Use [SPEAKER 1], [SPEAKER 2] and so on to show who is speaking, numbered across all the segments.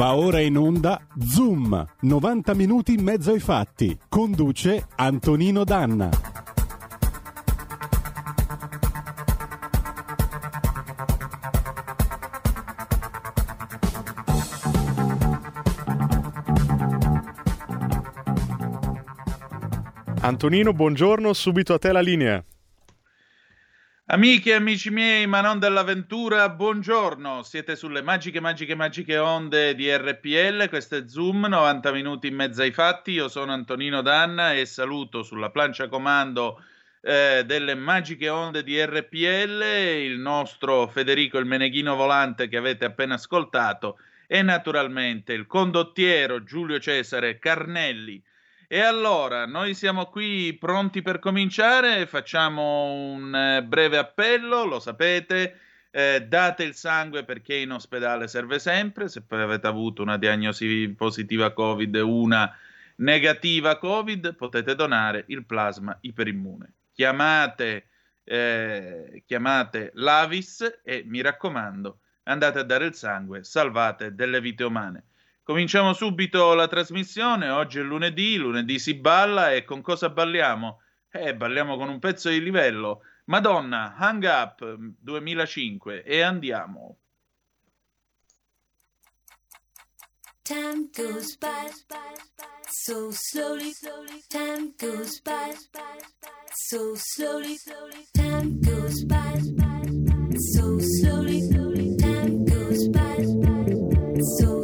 [SPEAKER 1] Va ora in onda Zoom, 90 minuti in mezzo ai fatti. Conduce Antonino Danna.
[SPEAKER 2] Antonino, buongiorno, subito a te la linea.
[SPEAKER 3] Amiche e amici miei, ma non dell'avventura, buongiorno. Siete sulle magiche, magiche, magiche onde di RPL. Questo è Zoom, 90 minuti in mezzo ai fatti. Io sono Antonino Danna e saluto sulla plancia comando eh, delle magiche onde di RPL il nostro Federico il Meneghino Volante che avete appena ascoltato e naturalmente il condottiero Giulio Cesare Carnelli e allora, noi siamo qui pronti per cominciare, facciamo un eh, breve appello, lo sapete, eh, date il sangue perché in ospedale serve sempre, se poi avete avuto una diagnosi positiva Covid e una negativa Covid, potete donare il plasma iperimmune. Chiamate, eh, chiamate l'Avis e mi raccomando, andate a dare il sangue, salvate delle vite umane. Cominciamo subito la trasmissione. Oggi è lunedì, lunedì si balla e con cosa balliamo? Eh, balliamo con un pezzo di livello. Madonna, Hang Up 2005 e andiamo. Time goes by so slowly, time goes by so slowly, time goes by so slowly, time goes by so slowly.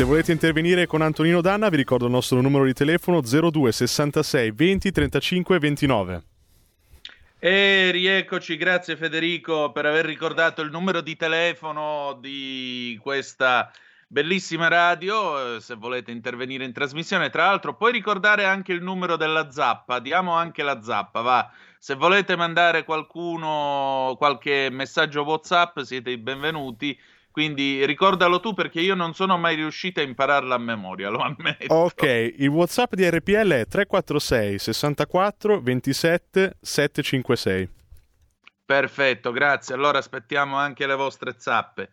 [SPEAKER 2] Se volete intervenire con Antonino Danna, vi ricordo il nostro numero di telefono 02 66 20 35 29.
[SPEAKER 3] E rieccoci, grazie Federico per aver ricordato il numero di telefono di questa bellissima radio, eh, se volete intervenire in trasmissione. Tra l'altro puoi ricordare anche il numero della zappa, diamo anche la zappa, va. Se volete mandare qualcuno qualche messaggio WhatsApp siete i benvenuti quindi ricordalo tu perché io non sono mai riuscito a impararla a memoria, lo ammetto.
[SPEAKER 2] Ok, il WhatsApp di RPL è 346 64 27 756.
[SPEAKER 3] Perfetto, grazie. Allora aspettiamo anche le vostre zappe.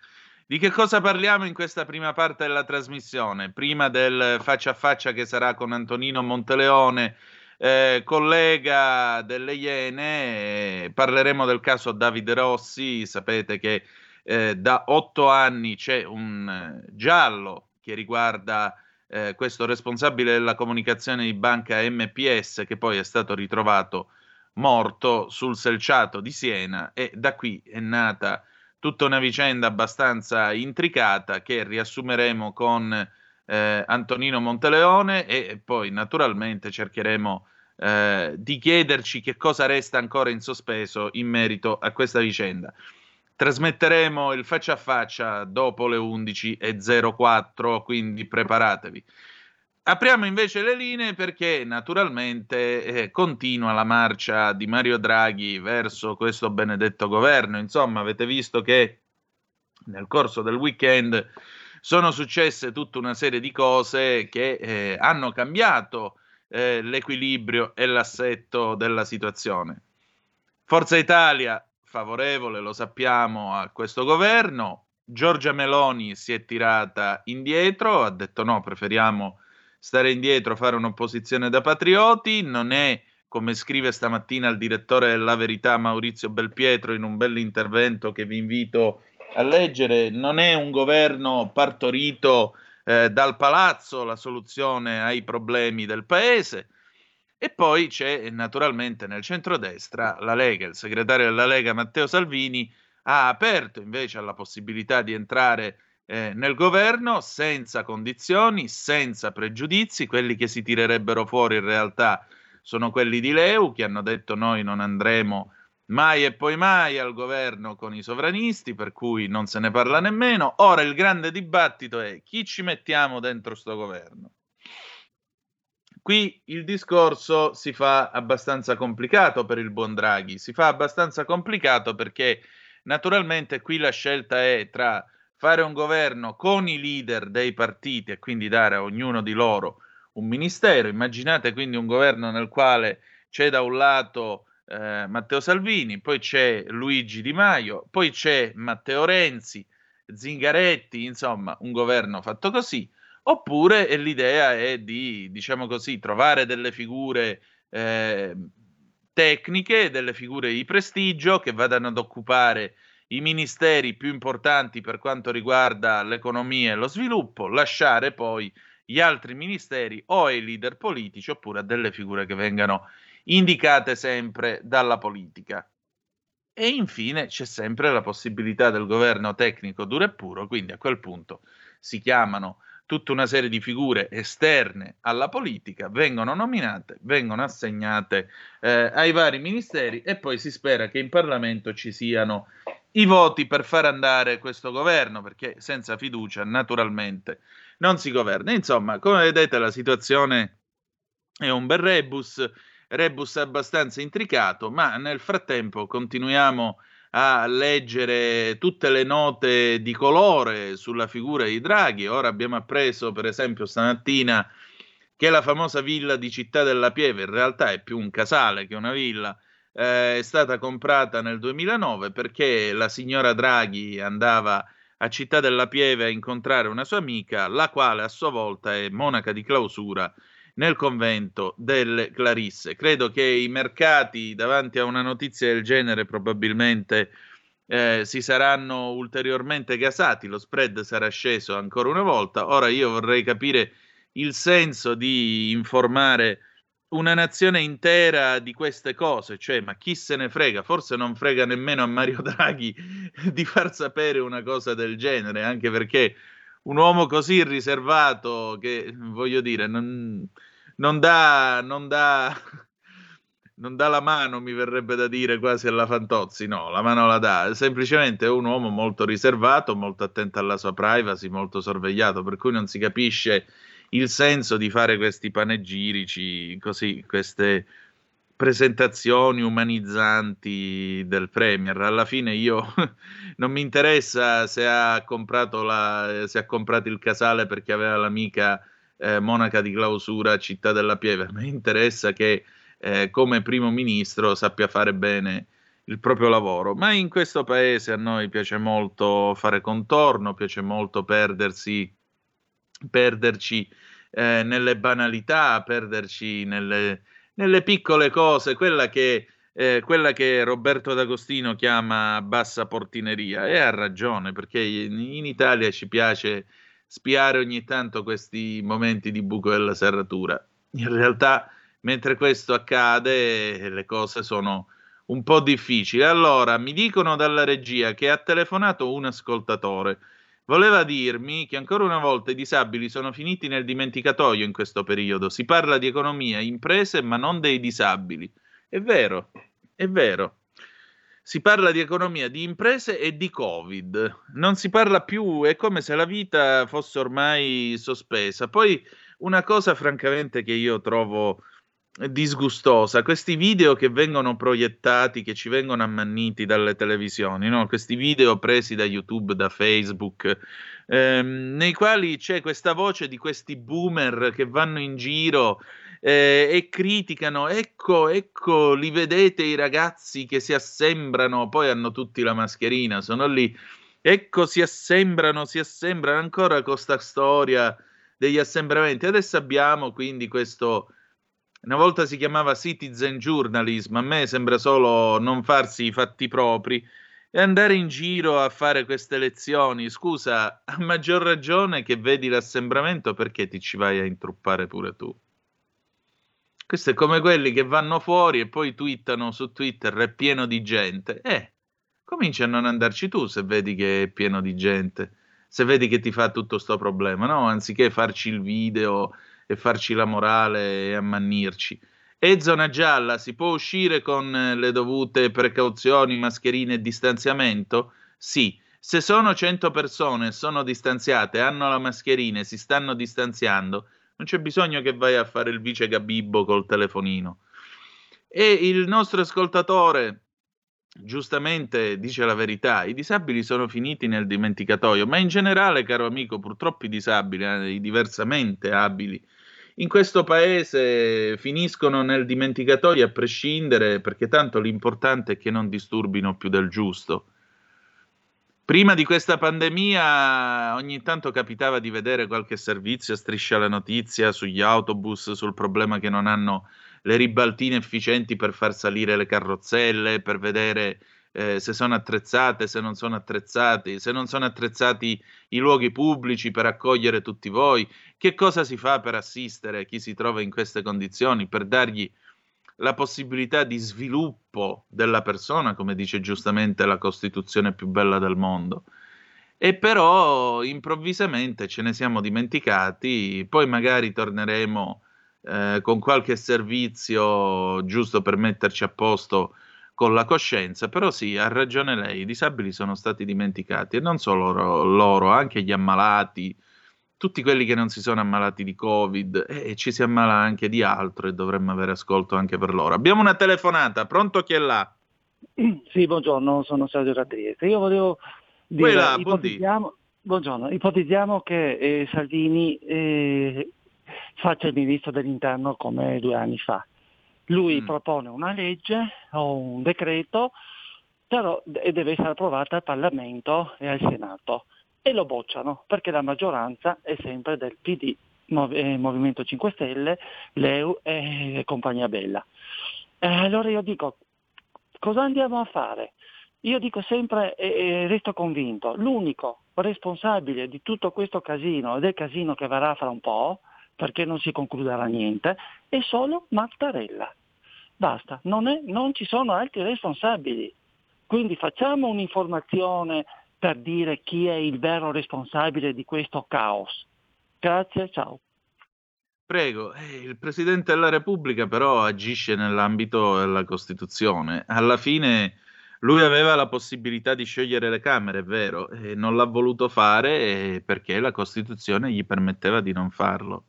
[SPEAKER 3] Di che cosa parliamo in questa prima parte della trasmissione? Prima del faccia a faccia che sarà con Antonino Monteleone, eh, collega delle Iene, eh, parleremo del caso Davide Rossi. Sapete che eh, da otto anni c'è un eh, giallo che riguarda eh, questo responsabile della comunicazione di banca MPS che poi è stato ritrovato morto sul selciato di Siena e da qui è nata tutta una vicenda abbastanza intricata che riassumeremo con eh, Antonino Monteleone e poi naturalmente cercheremo eh, di chiederci che cosa resta ancora in sospeso in merito a questa vicenda. Trasmetteremo il faccia a faccia dopo le 11.04, quindi preparatevi. Apriamo invece le linee perché naturalmente eh, continua la marcia di Mario Draghi verso questo benedetto governo. Insomma, avete visto che nel corso del weekend sono successe tutta una serie di cose che eh, hanno cambiato eh, l'equilibrio e l'assetto della situazione. Forza Italia favorevole, lo sappiamo, a questo governo. Giorgia Meloni si è tirata indietro, ha detto no, preferiamo stare indietro, fare un'opposizione da patrioti. Non è, come scrive stamattina il direttore della Verità Maurizio Belpietro in un bell'intervento che vi invito a leggere, non è un governo partorito eh, dal palazzo la soluzione ai problemi del paese e poi c'è naturalmente nel centrodestra la Lega, il segretario della Lega Matteo Salvini ha aperto invece alla possibilità di entrare eh, nel governo senza condizioni, senza pregiudizi, quelli che si tirerebbero fuori in realtà sono quelli di Leu che hanno detto noi non andremo mai e poi mai al governo con i sovranisti, per cui non se ne parla nemmeno. Ora il grande dibattito è chi ci mettiamo dentro sto governo. Qui il discorso si fa abbastanza complicato per il buon Draghi, si fa abbastanza complicato perché naturalmente qui la scelta è tra fare un governo con i leader dei partiti e quindi dare a ognuno di loro un ministero. Immaginate quindi un governo nel quale c'è da un lato eh, Matteo Salvini, poi c'è Luigi Di Maio, poi c'è Matteo Renzi, Zingaretti, insomma un governo fatto così. Oppure l'idea è di, diciamo così, trovare delle figure eh, tecniche, delle figure di prestigio che vadano ad occupare i ministeri più importanti per quanto riguarda l'economia e lo sviluppo, lasciare poi gli altri ministeri o ai leader politici oppure a delle figure che vengano indicate sempre dalla politica. E infine c'è sempre la possibilità del governo tecnico duro e puro, quindi a quel punto si chiamano tutta una serie di figure esterne alla politica vengono nominate, vengono assegnate eh, ai vari ministeri e poi si spera che in Parlamento ci siano i voti per far andare questo governo, perché senza fiducia naturalmente non si governa. Insomma, come vedete la situazione è un bel rebus, rebus abbastanza intricato, ma nel frattempo continuiamo a leggere tutte le note di colore sulla figura di Draghi. Ora abbiamo appreso, per esempio, stamattina che la famosa villa di Città della Pieve, in realtà è più un casale che una villa, eh, è stata comprata nel 2009 perché la signora Draghi andava a Città della Pieve a incontrare una sua amica, la quale a sua volta è monaca di clausura nel convento delle Clarisse. Credo che i mercati davanti a una notizia del genere probabilmente eh, si saranno ulteriormente gasati, lo spread sarà sceso ancora una volta. Ora io vorrei capire il senso di informare una nazione intera di queste cose, cioè ma chi se ne frega, forse non frega nemmeno a Mario Draghi di far sapere una cosa del genere, anche perché un uomo così riservato che, voglio dire, non, non dà, non dà non dà la mano, mi verrebbe da dire quasi alla Fantozzi, no, la mano la dà, semplicemente è un uomo molto riservato, molto attento alla sua privacy, molto sorvegliato, per cui non si capisce il senso di fare questi panegirici, così, queste presentazioni umanizzanti del Premier. Alla fine io non mi interessa se ha comprato, la, se ha comprato il casale perché aveva l'amica eh, monaca di clausura Città della Pieve, mi interessa che eh, come primo ministro sappia fare bene il proprio lavoro. Ma in questo paese a noi piace molto fare contorno, piace molto perdersi, perderci eh, nelle banalità, perderci nelle, nelle piccole cose, quella che, eh, quella che, Roberto D'Agostino chiama bassa portineria. E ha ragione, perché in, in Italia ci piace spiare ogni tanto questi momenti di buco della serratura. In realtà mentre questo accade le cose sono un po' difficili. Allora, mi dicono dalla regia che ha telefonato un ascoltatore. Voleva dirmi che ancora una volta i disabili sono finiti nel dimenticatoio in questo periodo. Si parla di economia, imprese, ma non dei disabili. È vero, è vero. Si parla di economia, di imprese e di Covid. Non si parla più, è come se la vita fosse ormai sospesa. Poi una cosa francamente che io trovo disgustosa. Questi video che vengono proiettati, che ci vengono ammanniti dalle televisioni, no? questi video presi da YouTube, da Facebook, ehm, nei quali c'è questa voce di questi boomer che vanno in giro eh, e criticano, ecco, ecco, li vedete i ragazzi che si assembrano, poi hanno tutti la mascherina, sono lì, ecco, si assembrano, si assembrano ancora con questa storia degli assembramenti. Adesso abbiamo quindi questo una volta si chiamava citizen journalism, a me sembra solo non farsi i fatti propri e andare in giro a fare queste lezioni. Scusa, a maggior ragione che vedi l'assembramento, perché ti ci vai a intruppare pure tu? Questo è come quelli che vanno fuori e poi twittano su Twitter è pieno di gente. Eh, cominci a non andarci tu se vedi che è pieno di gente, se vedi che ti fa tutto questo problema, no? Anziché farci il video e farci la morale e ammannirci. E zona gialla, si può uscire con le dovute precauzioni, mascherine e distanziamento? Sì. Se sono 100 persone, sono distanziate, hanno la mascherina e si stanno distanziando, non c'è bisogno che vai a fare il vice Gabibbo col telefonino. E il nostro ascoltatore giustamente dice la verità, i disabili sono finiti nel dimenticatoio, ma in generale, caro amico, purtroppo i disabili, eh, i diversamente abili, in questo paese finiscono nel dimenticatoio a prescindere, perché tanto l'importante è che non disturbino più del giusto. Prima di questa pandemia ogni tanto capitava di vedere qualche servizio striscia la notizia sugli autobus, sul problema che non hanno le ribaltine efficienti per far salire le carrozzelle, per vedere eh, se sono attrezzate, se non sono attrezzati, se non sono attrezzati i luoghi pubblici per accogliere tutti voi, che cosa si fa per assistere chi si trova in queste condizioni, per dargli la possibilità di sviluppo della persona, come dice giustamente la Costituzione più bella del mondo. E però improvvisamente ce ne siamo dimenticati, poi magari torneremo eh, con qualche servizio giusto per metterci a posto con la coscienza, però sì, ha ragione lei, i disabili sono stati dimenticati e non solo loro, anche gli ammalati, tutti quelli che non si sono ammalati di Covid e ci si ammala anche di altro e dovremmo avere ascolto anche per loro. Abbiamo una telefonata, pronto chi è là?
[SPEAKER 4] Sì, buongiorno, sono Sergio da Trieste. Io volevo dire, là, ipotizziamo, buongiorno, ipotizziamo che eh, Salvini eh, faccia il ministro dell'interno come due anni fa. Lui mm. propone una legge o un decreto però, e deve essere approvata al Parlamento e al Senato e lo bocciano perché la maggioranza è sempre del PD, eh, Movimento 5 Stelle, l'EU e compagnia bella. Eh, allora io dico, cosa andiamo a fare? Io dico sempre e, e resto convinto, l'unico responsabile di tutto questo casino e del casino che verrà fra un po', perché non si concluderà niente, è solo Mattarella. Basta, non, è, non ci sono altri responsabili. Quindi facciamo un'informazione per dire chi è il vero responsabile di questo caos. Grazie, ciao.
[SPEAKER 3] Prego, eh, il Presidente della Repubblica però agisce nell'ambito della Costituzione. Alla fine lui aveva la possibilità di sciogliere le Camere, è vero, e non l'ha voluto fare eh, perché la Costituzione gli permetteva di non farlo.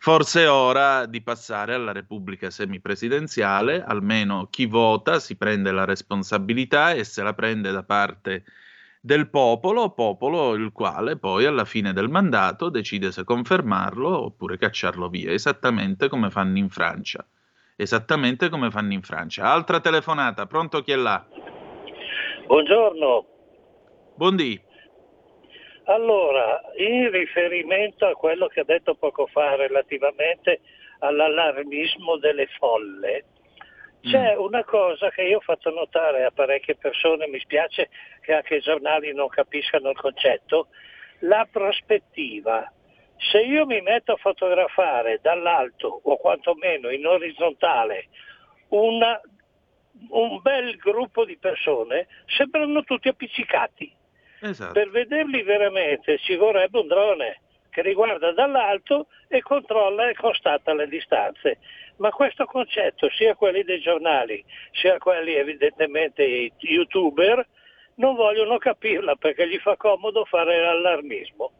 [SPEAKER 3] Forse è ora di passare alla Repubblica semipresidenziale, almeno chi vota si prende la responsabilità e se la prende da parte del popolo, popolo il quale poi alla fine del mandato decide se confermarlo oppure cacciarlo via, esattamente come fanno in Francia. Esattamente come fanno in Francia. Altra telefonata, pronto chi è là?
[SPEAKER 5] Buongiorno.
[SPEAKER 3] Buondì.
[SPEAKER 5] Allora, in riferimento a quello che ha detto poco fa relativamente all'allarmismo delle folle, c'è mm. una cosa che io ho fatto notare a parecchie persone, mi spiace che anche i giornali non capiscano il concetto, la prospettiva. Se io mi metto a fotografare dall'alto o quantomeno in orizzontale una, un bel gruppo di persone, sembrano tutti appiccicati. Esatto. Per vederli veramente ci vorrebbe un drone che riguarda dall'alto e controlla e constata le distanze. Ma questo concetto, sia quelli dei giornali, sia quelli evidentemente youtuber, non vogliono capirla perché gli fa comodo fare l'allarmismo.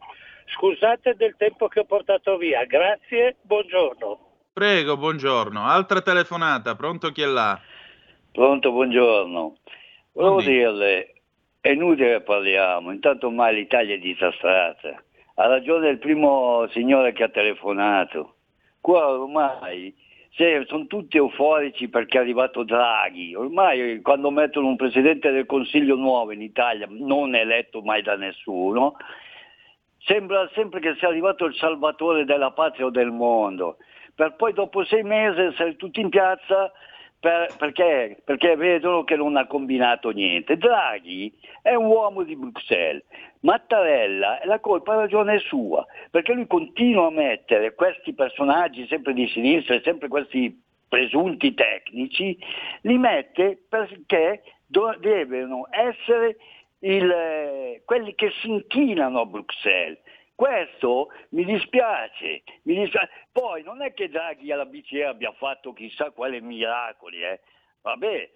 [SPEAKER 5] Scusate del tempo che ho portato via, grazie, buongiorno.
[SPEAKER 3] Prego, buongiorno. Altra telefonata, pronto chi è là?
[SPEAKER 6] Pronto, buongiorno. Volevo dirle, è inutile che parliamo, intanto ormai l'Italia è disastrata. Ha ragione il primo signore che ha telefonato. Qua ormai sono tutti euforici perché è arrivato Draghi. Ormai quando mettono un presidente del Consiglio nuovo in Italia, non eletto mai da nessuno, sembra sempre che sia arrivato il salvatore della patria o del mondo. Per poi dopo sei mesi essere tutti in piazza per, perché? Perché vedono che non ha combinato niente. Draghi è un uomo di Bruxelles, Mattarella, la colpa ha ragione sua, perché lui continua a mettere questi personaggi sempre di sinistra e sempre questi presunti tecnici, li mette perché do- devono essere il, quelli che si inchinano a Bruxelles. Questo mi dispiace, mi dispiace. Poi non è che Draghi alla BCE abbia fatto chissà quali miracoli, eh. vabbè,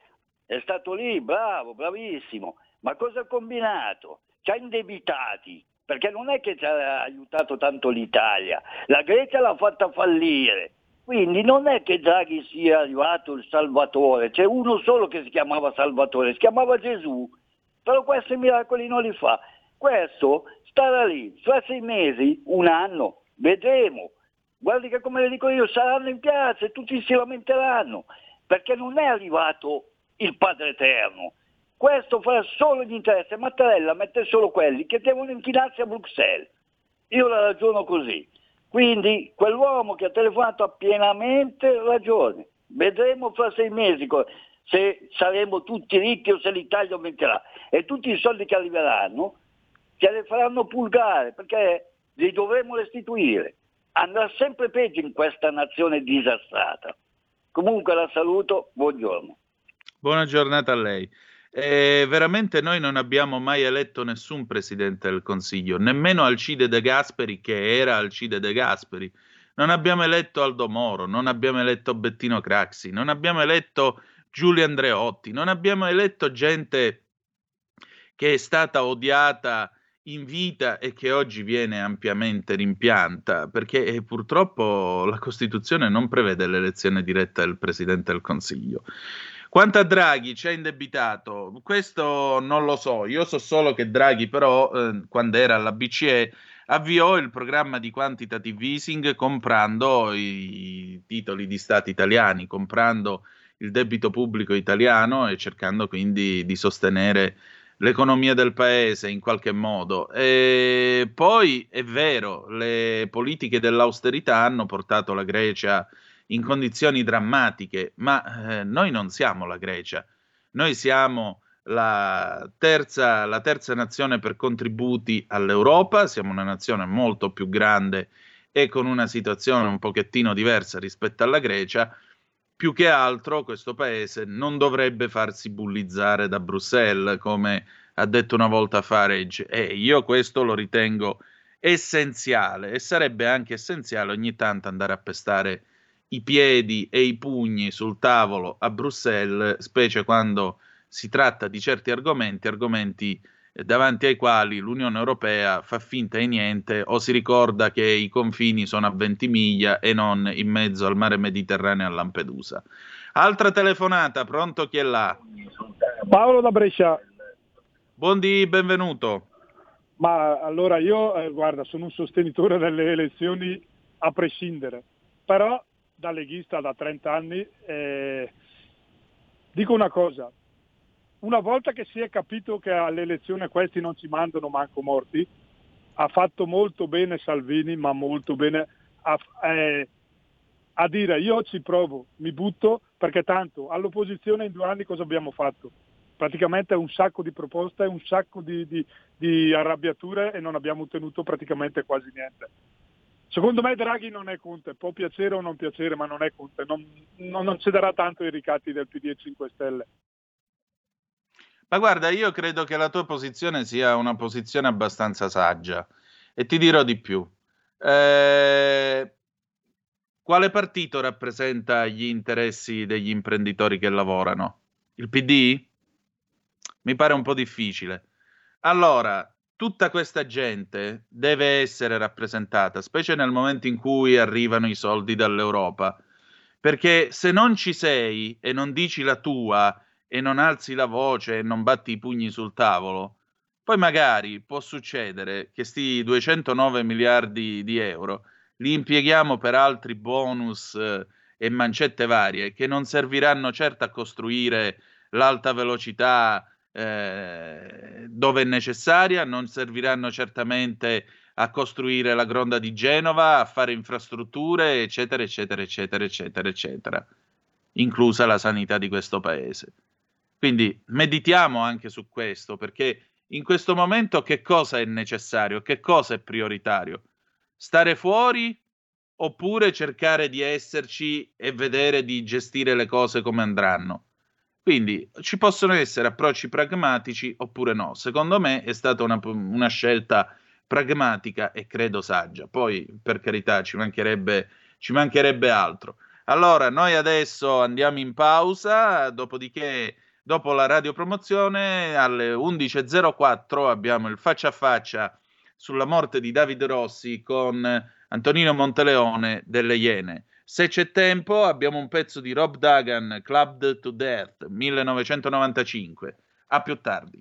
[SPEAKER 6] è stato lì, bravo, bravissimo, ma cosa ha combinato? Ci ha indebitati, perché non è che ci ha aiutato tanto l'Italia, la Grecia l'ha fatta fallire, quindi non è che Draghi sia arrivato il Salvatore, c'è uno solo che si chiamava Salvatore, si chiamava Gesù, però questi miracoli non li fa. Questo starà lì, fra sei mesi, un anno, vedremo. Guardi che come le dico io, saranno in piazza e tutti si lamenteranno, perché non è arrivato il Padre Eterno. Questo fa solo gli interessi. Mattarella mette solo quelli che devono inchinarsi a Bruxelles. Io la ragiono così. Quindi quell'uomo che ha telefonato ha pienamente ragione. Vedremo fra sei mesi se saremo tutti ricchi o se l'Italia aumenterà. E tutti i soldi che arriveranno ce le faranno pulgare perché li dovremo restituire. Andrà sempre peggio in questa nazione disastrata. Comunque la saluto, buongiorno.
[SPEAKER 3] Buona giornata a lei. Eh, veramente noi non abbiamo mai eletto nessun presidente del Consiglio, nemmeno Alcide De Gasperi, che era Alcide De Gasperi. Non abbiamo eletto Aldo Moro, non abbiamo eletto Bettino Craxi, non abbiamo eletto Giulio Andreotti, non abbiamo eletto gente che è stata odiata in vita e che oggi viene ampiamente rimpianta, perché eh, purtroppo la Costituzione non prevede l'elezione diretta del Presidente del Consiglio. Quanto a Draghi ha indebitato, questo non lo so, io so solo che Draghi però, eh, quando era alla BCE, avviò il programma di quantitative easing comprando i titoli di Stato italiani, comprando il debito pubblico italiano e cercando quindi di sostenere l'economia del paese in qualche modo. E poi è vero, le politiche dell'austerità hanno portato la Grecia in condizioni drammatiche, ma eh, noi non siamo la Grecia, noi siamo la terza, la terza nazione per contributi all'Europa, siamo una nazione molto più grande e con una situazione un pochettino diversa rispetto alla Grecia più che altro questo paese non dovrebbe farsi bullizzare da Bruxelles, come ha detto una volta Farage, e io questo lo ritengo essenziale e sarebbe anche essenziale ogni tanto andare a pestare i piedi e i pugni sul tavolo a Bruxelles, specie quando si tratta di certi argomenti, argomenti davanti ai quali l'Unione Europea fa finta di niente o si ricorda che i confini sono a 20 miglia e non in mezzo al mare Mediterraneo a Lampedusa. Altra telefonata, pronto chi è là?
[SPEAKER 7] Paolo da Brescia.
[SPEAKER 3] Buondì, benvenuto.
[SPEAKER 7] Ma allora io, eh, guarda, sono un sostenitore delle elezioni a prescindere, però da leghista da 30 anni eh, dico una cosa, una volta che si è capito che alle elezioni questi non ci mandano manco morti, ha fatto molto bene Salvini, ma molto bene a, eh, a dire io ci provo, mi butto, perché tanto all'opposizione in due anni cosa abbiamo fatto? Praticamente un sacco di proposte, un sacco di, di, di arrabbiature e non abbiamo ottenuto praticamente quasi niente. Secondo me Draghi non è Conte, può piacere o non piacere, ma non è Conte, non, non, non cederà tanto ai ricatti del PD e 5 Stelle.
[SPEAKER 3] Ma guarda, io credo che la tua posizione sia una posizione abbastanza saggia e ti dirò di più. Eh, quale partito rappresenta gli interessi degli imprenditori che lavorano? Il PD? Mi pare un po' difficile. Allora, tutta questa gente deve essere rappresentata, specie nel momento in cui arrivano i soldi dall'Europa, perché se non ci sei e non dici la tua e non alzi la voce e non batti i pugni sul tavolo, poi magari può succedere che sti 209 miliardi di euro li impieghiamo per altri bonus eh, e mancette varie che non serviranno certo a costruire l'alta velocità eh, dove è necessaria, non serviranno certamente a costruire la gronda di Genova, a fare infrastrutture, eccetera, eccetera, eccetera, eccetera, eccetera, inclusa la sanità di questo paese. Quindi meditiamo anche su questo, perché in questo momento che cosa è necessario, che cosa è prioritario? Stare fuori oppure cercare di esserci e vedere di gestire le cose come andranno? Quindi ci possono essere approcci pragmatici oppure no. Secondo me è stata una, una scelta pragmatica e credo saggia. Poi, per carità, ci mancherebbe, ci mancherebbe altro. Allora, noi adesso andiamo in pausa, dopodiché Dopo la radiopromozione alle 11.04 abbiamo il faccia a faccia sulla morte di Davide Rossi con Antonino Monteleone delle Iene. Se c'è tempo abbiamo un pezzo di Rob Dagan, Clubbed to Death, 1995. A più tardi.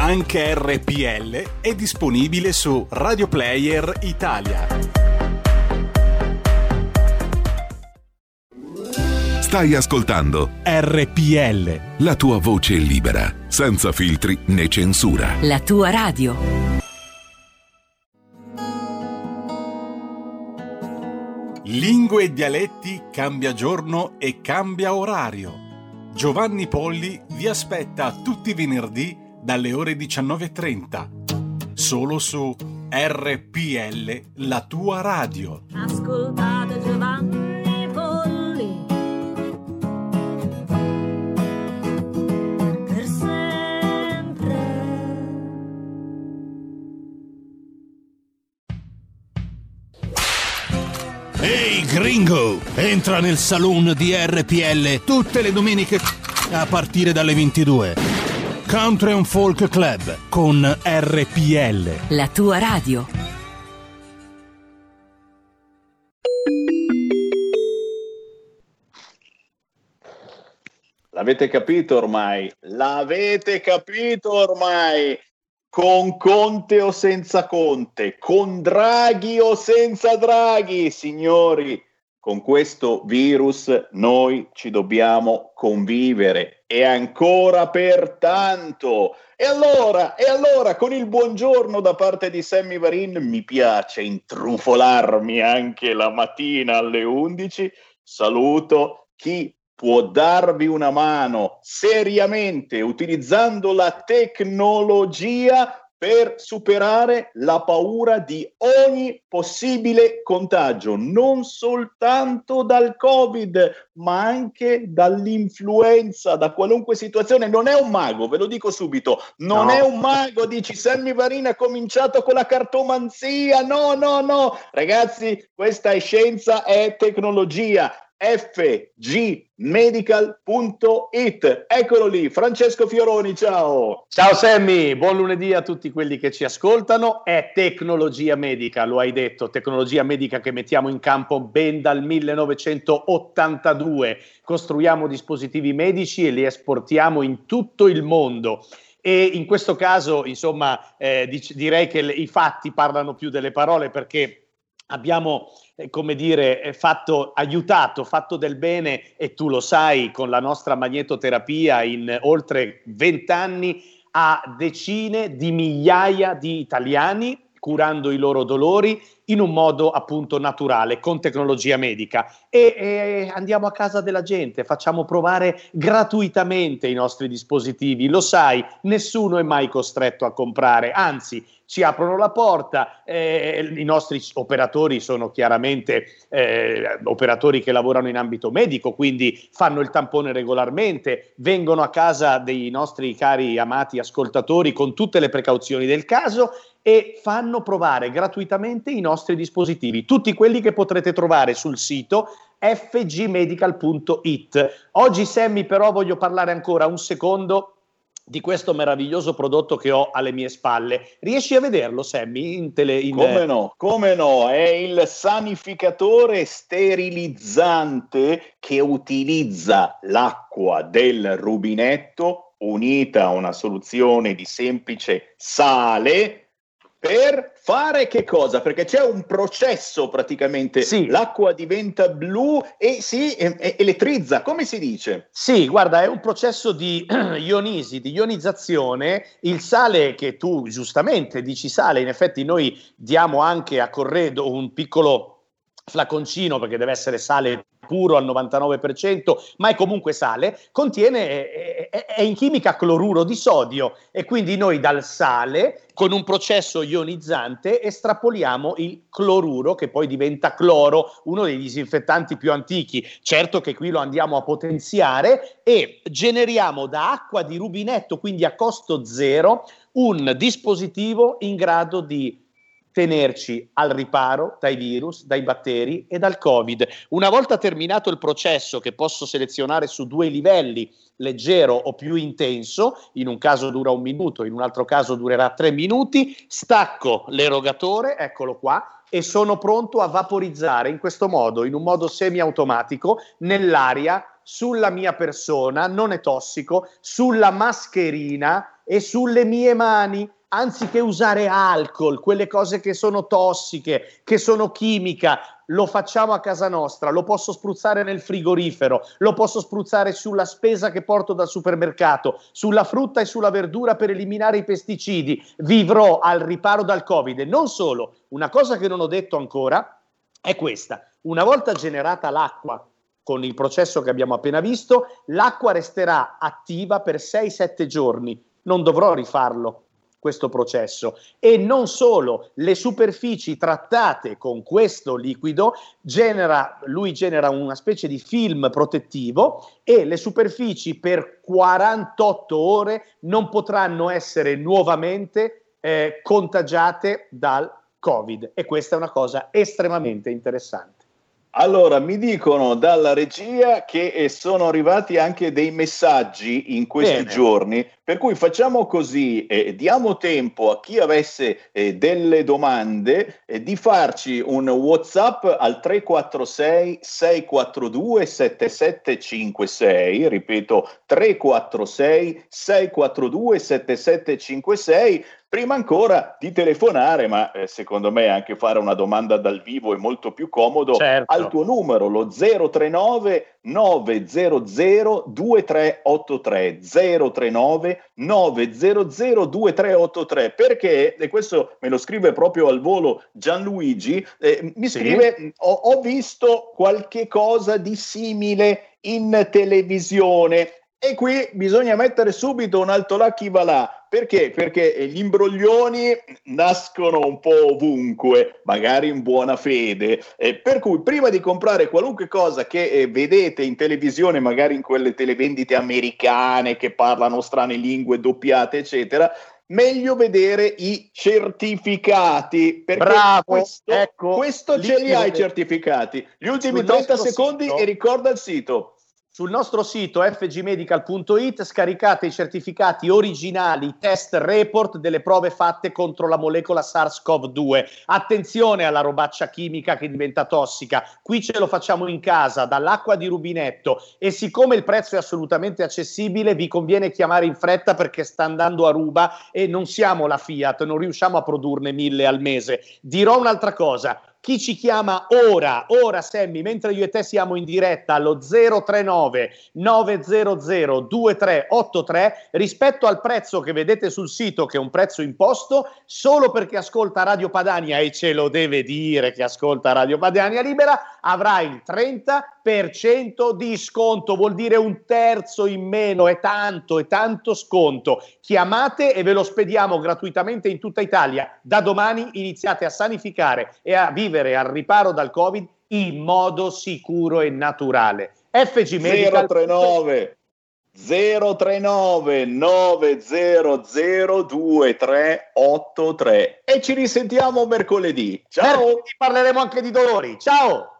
[SPEAKER 8] Anche RPL è disponibile su Radio Player Italia.
[SPEAKER 9] Stai ascoltando
[SPEAKER 8] RPL.
[SPEAKER 9] La tua voce libera, senza filtri né censura.
[SPEAKER 10] La tua radio.
[SPEAKER 8] Lingue e dialetti cambia giorno e cambia orario. Giovanni Polli vi aspetta tutti i venerdì dalle ore 19.30. Solo su RPL, la tua radio.
[SPEAKER 11] Ascoltate Giovanni Polli. Per sempre.
[SPEAKER 12] Ehi gringo, entra nel saloon di RPL tutte le domeniche a partire dalle 22. Country and Folk Club con RPL.
[SPEAKER 10] La tua radio.
[SPEAKER 13] L'avete capito ormai? L'avete capito ormai? con Conte o senza Conte, con Draghi o senza Draghi, signori, con questo virus noi ci dobbiamo convivere e ancora per tanto. E allora, e allora, con il buongiorno da parte di Sammy Varin, mi piace intrufolarmi anche la mattina alle 11. Saluto chi può darvi una mano seriamente utilizzando la tecnologia per superare la paura di ogni possibile contagio, non soltanto dal Covid, ma anche dall'influenza, da qualunque situazione. Non è un mago, ve lo dico subito, non no. è un mago, dici Sammy Varina ha cominciato con la cartomanzia, no, no, no, ragazzi, questa è scienza, è tecnologia fgmedical.it. Eccolo lì, Francesco Fioroni, ciao.
[SPEAKER 14] Ciao Sammy, buon lunedì a tutti quelli che ci ascoltano. È tecnologia medica, lo hai detto, tecnologia medica che mettiamo in campo ben dal 1982. Costruiamo dispositivi medici e li esportiamo in tutto il mondo. E in questo caso, insomma, eh, dic- direi che le- i fatti parlano più delle parole perché abbiamo eh, come dire, fatto, aiutato, fatto del bene e tu lo sai con la nostra magnetoterapia in oltre vent'anni a decine di migliaia di italiani curando i loro dolori in un modo appunto naturale, con tecnologia medica. E, e, andiamo a casa della gente, facciamo provare gratuitamente i nostri dispositivi. Lo sai, nessuno è mai costretto a comprare, anzi ci aprono la porta, eh, i nostri operatori sono chiaramente eh, operatori che lavorano in ambito medico, quindi fanno il tampone regolarmente, vengono a casa dei nostri cari amati ascoltatori con tutte le precauzioni del caso e fanno provare gratuitamente i nostri dispositivi, tutti quelli che potrete trovare sul sito fgmedical.it. Oggi Sammy però voglio parlare ancora un secondo di questo meraviglioso prodotto che ho alle mie spalle. Riesci a vederlo, Sammy? In tele, in...
[SPEAKER 13] Come no, come no, è il sanificatore sterilizzante che utilizza l'acqua del rubinetto unita a una soluzione di semplice sale per fare che cosa? Perché c'è un processo praticamente, sì. l'acqua diventa blu e si elettrizza, come si dice?
[SPEAKER 14] Sì, guarda, è un processo di ionisi, di ionizzazione. Il sale che tu giustamente dici sale, in effetti noi diamo anche a Corredo un piccolo flaconcino perché deve essere sale puro al 99%, ma è comunque sale, contiene, è, è, in chimica cloruro di sodio e quindi noi dal sale con un processo ionizzante estrapoliamo il cloruro che poi diventa cloro, uno dei disinfettanti più antichi. Certo che qui lo andiamo a potenziare e generiamo da acqua di rubinetto, quindi a costo zero, un dispositivo in grado di tenerci al riparo dai virus, dai batteri e dal Covid. Una volta terminato il processo che posso selezionare su due livelli, leggero o più intenso, in un caso dura un minuto, in un altro caso durerà tre minuti, stacco l'erogatore, eccolo qua, e sono pronto a vaporizzare in questo modo, in un modo semiautomatico, nell'aria sulla mia persona, non è tossico, sulla mascherina e sulle mie mani anziché usare alcol, quelle cose che sono tossiche, che sono chimica, lo facciamo a casa nostra, lo posso spruzzare nel frigorifero, lo posso spruzzare sulla spesa che porto dal supermercato, sulla frutta e sulla verdura per eliminare i pesticidi. Vivrò al riparo dal Covid. E non solo, una cosa che non ho detto ancora è questa. Una volta generata l'acqua con il processo che abbiamo appena visto, l'acqua resterà attiva per 6-7 giorni. Non dovrò rifarlo questo processo e non solo le superfici trattate con questo liquido genera lui genera una specie di film protettivo e le superfici per 48 ore non potranno essere nuovamente eh, contagiate dal Covid e questa è una cosa estremamente interessante.
[SPEAKER 13] Allora, mi dicono dalla regia che sono arrivati anche dei messaggi in questi Bene. giorni Per cui facciamo così, eh, diamo tempo a chi avesse eh, delle domande eh, di farci un WhatsApp al 346 642 7756, ripeto 346 642 7756 Prima ancora di telefonare, ma eh, secondo me anche fare una domanda dal vivo è molto più comodo, certo. al tuo numero, lo 039 900 2383 039 900 2383 perché, e questo me lo scrive proprio al volo Gianluigi, eh, mi sì. scrive ho, ho visto qualche cosa di simile in televisione e qui bisogna mettere subito un alto là chi va là. Perché? Perché gli imbroglioni nascono un po' ovunque, magari in buona fede. Eh, per cui prima di comprare qualunque cosa che eh, vedete in televisione, magari in quelle televendite americane che parlano strane lingue doppiate, eccetera, meglio vedere i certificati. Perché
[SPEAKER 14] Bravo,
[SPEAKER 13] questo,
[SPEAKER 14] ecco,
[SPEAKER 13] questo ce li hai i certificati. Gli ultimi 30 secondi sito. e ricorda il sito
[SPEAKER 14] sul nostro sito fgmedical.it scaricate i certificati originali test report delle prove fatte contro la molecola SARS-CoV-2. Attenzione alla robaccia chimica che diventa tossica. Qui ce lo facciamo in casa dall'acqua di rubinetto e siccome il prezzo è assolutamente accessibile vi conviene chiamare in fretta perché sta andando a ruba e non siamo la Fiat, non riusciamo a produrne mille al mese. Dirò un'altra cosa, chi ci chiama ora, ora Sammy, mentre io e te siamo in diretta allo 039 900 2383 rispetto al prezzo che vedete sul sito che è un prezzo imposto solo perché ascolta Radio Padania e ce lo deve dire che ascolta Radio Padania Libera avrai il 30% di sconto, vuol dire un terzo in meno, è tanto, è tanto sconto. Chiamate e ve lo spediamo gratuitamente in tutta Italia. Da domani iniziate a sanificare e a vivere vivere al riparo dal Covid in modo sicuro e naturale. FG Medical
[SPEAKER 13] 039 039 900 2383 e ci risentiamo mercoledì. Ciao! Mercoledì
[SPEAKER 14] parleremo anche di dolori. Ciao!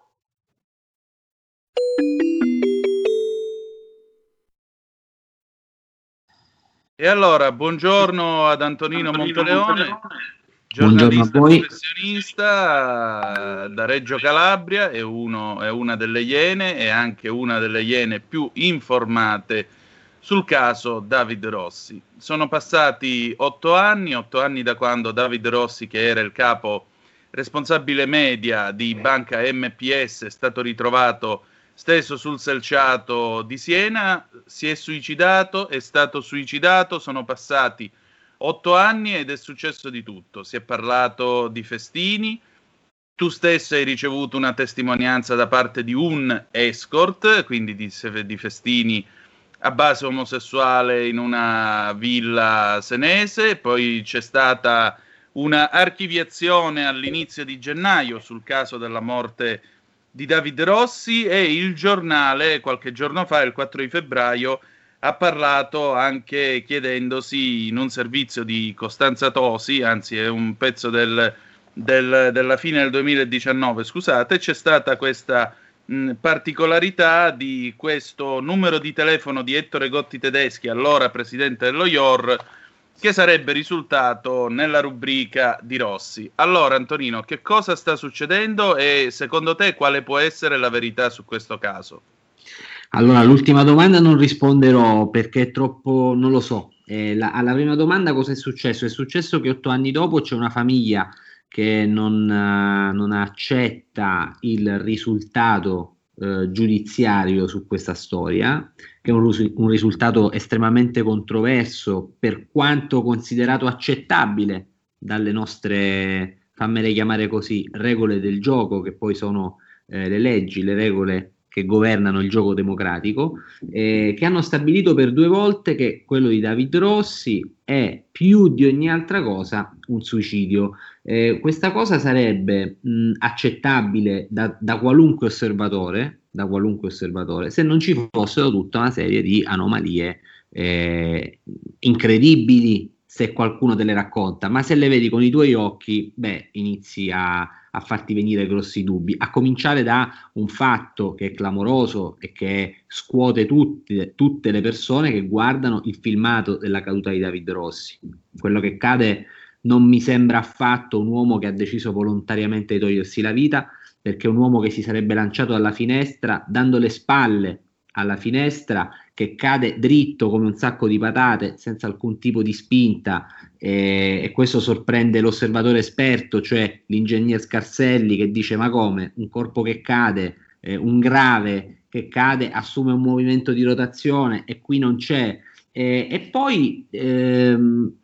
[SPEAKER 3] E allora, buongiorno ad Antonino, Antonino Monteleone. Monteleone giornalista professionista da Reggio Calabria, è, uno, è una delle Iene e anche una delle Iene più informate sul caso David Rossi. Sono passati otto anni, otto anni da quando David Rossi, che era il capo responsabile media di Banca MPS, è stato ritrovato steso sul selciato di Siena, si è suicidato, è stato suicidato, sono passati otto anni ed è successo di tutto. Si è parlato di festini, tu stesso hai ricevuto una testimonianza da parte di un escort, quindi di, di festini a base omosessuale in una villa senese, poi c'è stata una archiviazione all'inizio di gennaio sul caso della morte di David Rossi e il giornale qualche giorno fa, il 4 di febbraio, ha parlato anche chiedendosi in un servizio di Costanza Tosi, anzi è un pezzo del, del, della fine del 2019, scusate, c'è stata questa mh, particolarità di questo numero di telefono di Ettore Gotti Tedeschi, allora presidente dello IOR, che sarebbe risultato nella rubrica di Rossi. Allora Antonino, che cosa sta succedendo e secondo te quale può essere la verità su questo caso?
[SPEAKER 15] Allora, l'ultima domanda non risponderò perché è troppo, non lo so. Eh, la, alla prima domanda cosa è successo? È successo che otto anni dopo c'è una famiglia che non, uh, non accetta il risultato uh, giudiziario su questa storia, che è un, un, risultato estremamente controverso per quanto considerato accettabile dalle nostre, fammele chiamare così, regole del gioco, che poi sono eh, le leggi, le regole che governano il gioco democratico, eh, che hanno stabilito per due volte che quello di David Rossi è più di ogni altra cosa un suicidio. Eh, questa cosa sarebbe mh, accettabile da, da, qualunque osservatore, da qualunque osservatore, se non ci fossero tutta una serie di anomalie eh, incredibili se qualcuno te le racconta, ma se le vedi con i tuoi occhi, beh, inizi a, a farti venire grossi dubbi, a cominciare da un fatto che è clamoroso e che scuote tutti, tutte le persone che guardano il filmato della caduta di David Rossi. Quello che cade non mi sembra affatto un uomo che ha deciso volontariamente di togliersi la vita, perché è un uomo che si sarebbe lanciato dalla finestra dando le spalle alla finestra che cade dritto come un sacco di patate senza alcun tipo di spinta eh, e questo sorprende l'osservatore esperto, cioè l'ingegner Scarselli che dice ma come un corpo che cade, eh, un grave che cade assume un movimento di rotazione e qui non c'è. Eh, e poi ehm,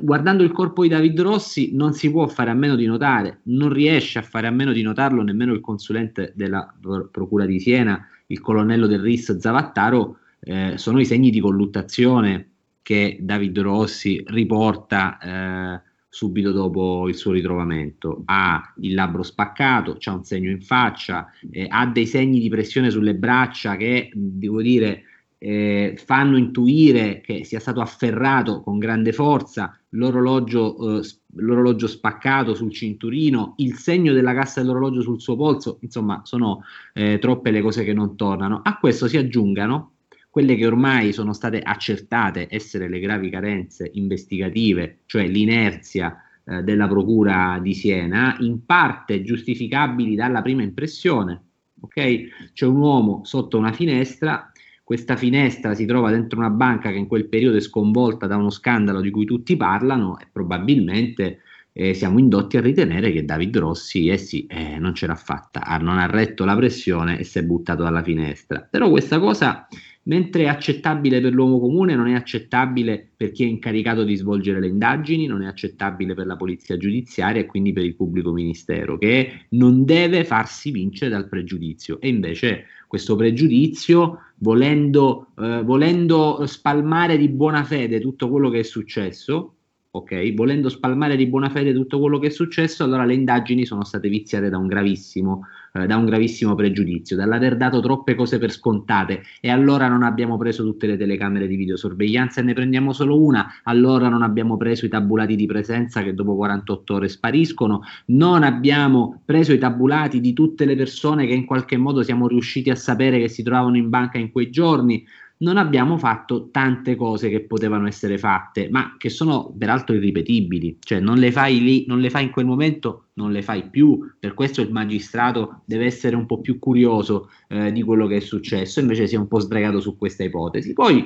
[SPEAKER 15] guardando il corpo di David Rossi non si può fare a meno di notare, non riesce a fare a meno di notarlo nemmeno il consulente della Procura di Siena, il colonnello del RIS Zavattaro, eh, sono i segni di colluttazione che David Rossi riporta eh, subito dopo il suo ritrovamento. Ha il labbro spaccato, c'ha un segno in faccia, eh, ha dei segni di pressione sulle braccia che, devo dire, eh, fanno intuire che sia stato afferrato con grande forza, l'orologio, eh, l'orologio spaccato sul cinturino, il segno della cassa dell'orologio sul suo polso, insomma sono eh, troppe le cose che non tornano. A questo si aggiungano quelle che ormai sono state accertate essere le gravi carenze investigative, cioè l'inerzia eh, della Procura di Siena, in parte giustificabili dalla prima impressione. Ok? C'è un uomo sotto una finestra, questa finestra si trova dentro una banca che in quel periodo è sconvolta da uno scandalo di cui tutti parlano e probabilmente eh, siamo indotti a ritenere che David Rossi eh sì, eh, non ce l'ha fatta, non ha retto la pressione e si è buttato dalla finestra. Però questa cosa mentre è accettabile per l'uomo comune, non è accettabile per chi è incaricato di svolgere le indagini, non è accettabile per la polizia giudiziaria e quindi per il pubblico ministero, che non deve farsi vincere dal pregiudizio. E invece questo pregiudizio, volendo, eh, volendo spalmare di buona fede tutto quello che è successo, ok? Volendo spalmare di buona fede tutto quello che è successo, allora le indagini sono state viziate da un gravissimo, eh, da un gravissimo pregiudizio, dall'aver dato troppe cose per scontate e allora non abbiamo preso tutte le telecamere di videosorveglianza e ne prendiamo solo una, allora non abbiamo preso i tabulati di presenza che dopo 48 ore spariscono, non abbiamo preso i tabulati di tutte le persone che in qualche modo siamo riusciti a sapere che si trovavano in banca in quei giorni, non abbiamo fatto tante cose che potevano essere fatte, ma che sono peraltro irripetibili, cioè non le fai lì, non le fai in quel momento, non le fai più, per questo il magistrato deve essere un po' più curioso eh, di quello che è successo, invece si è un po' sdregato su questa ipotesi. Poi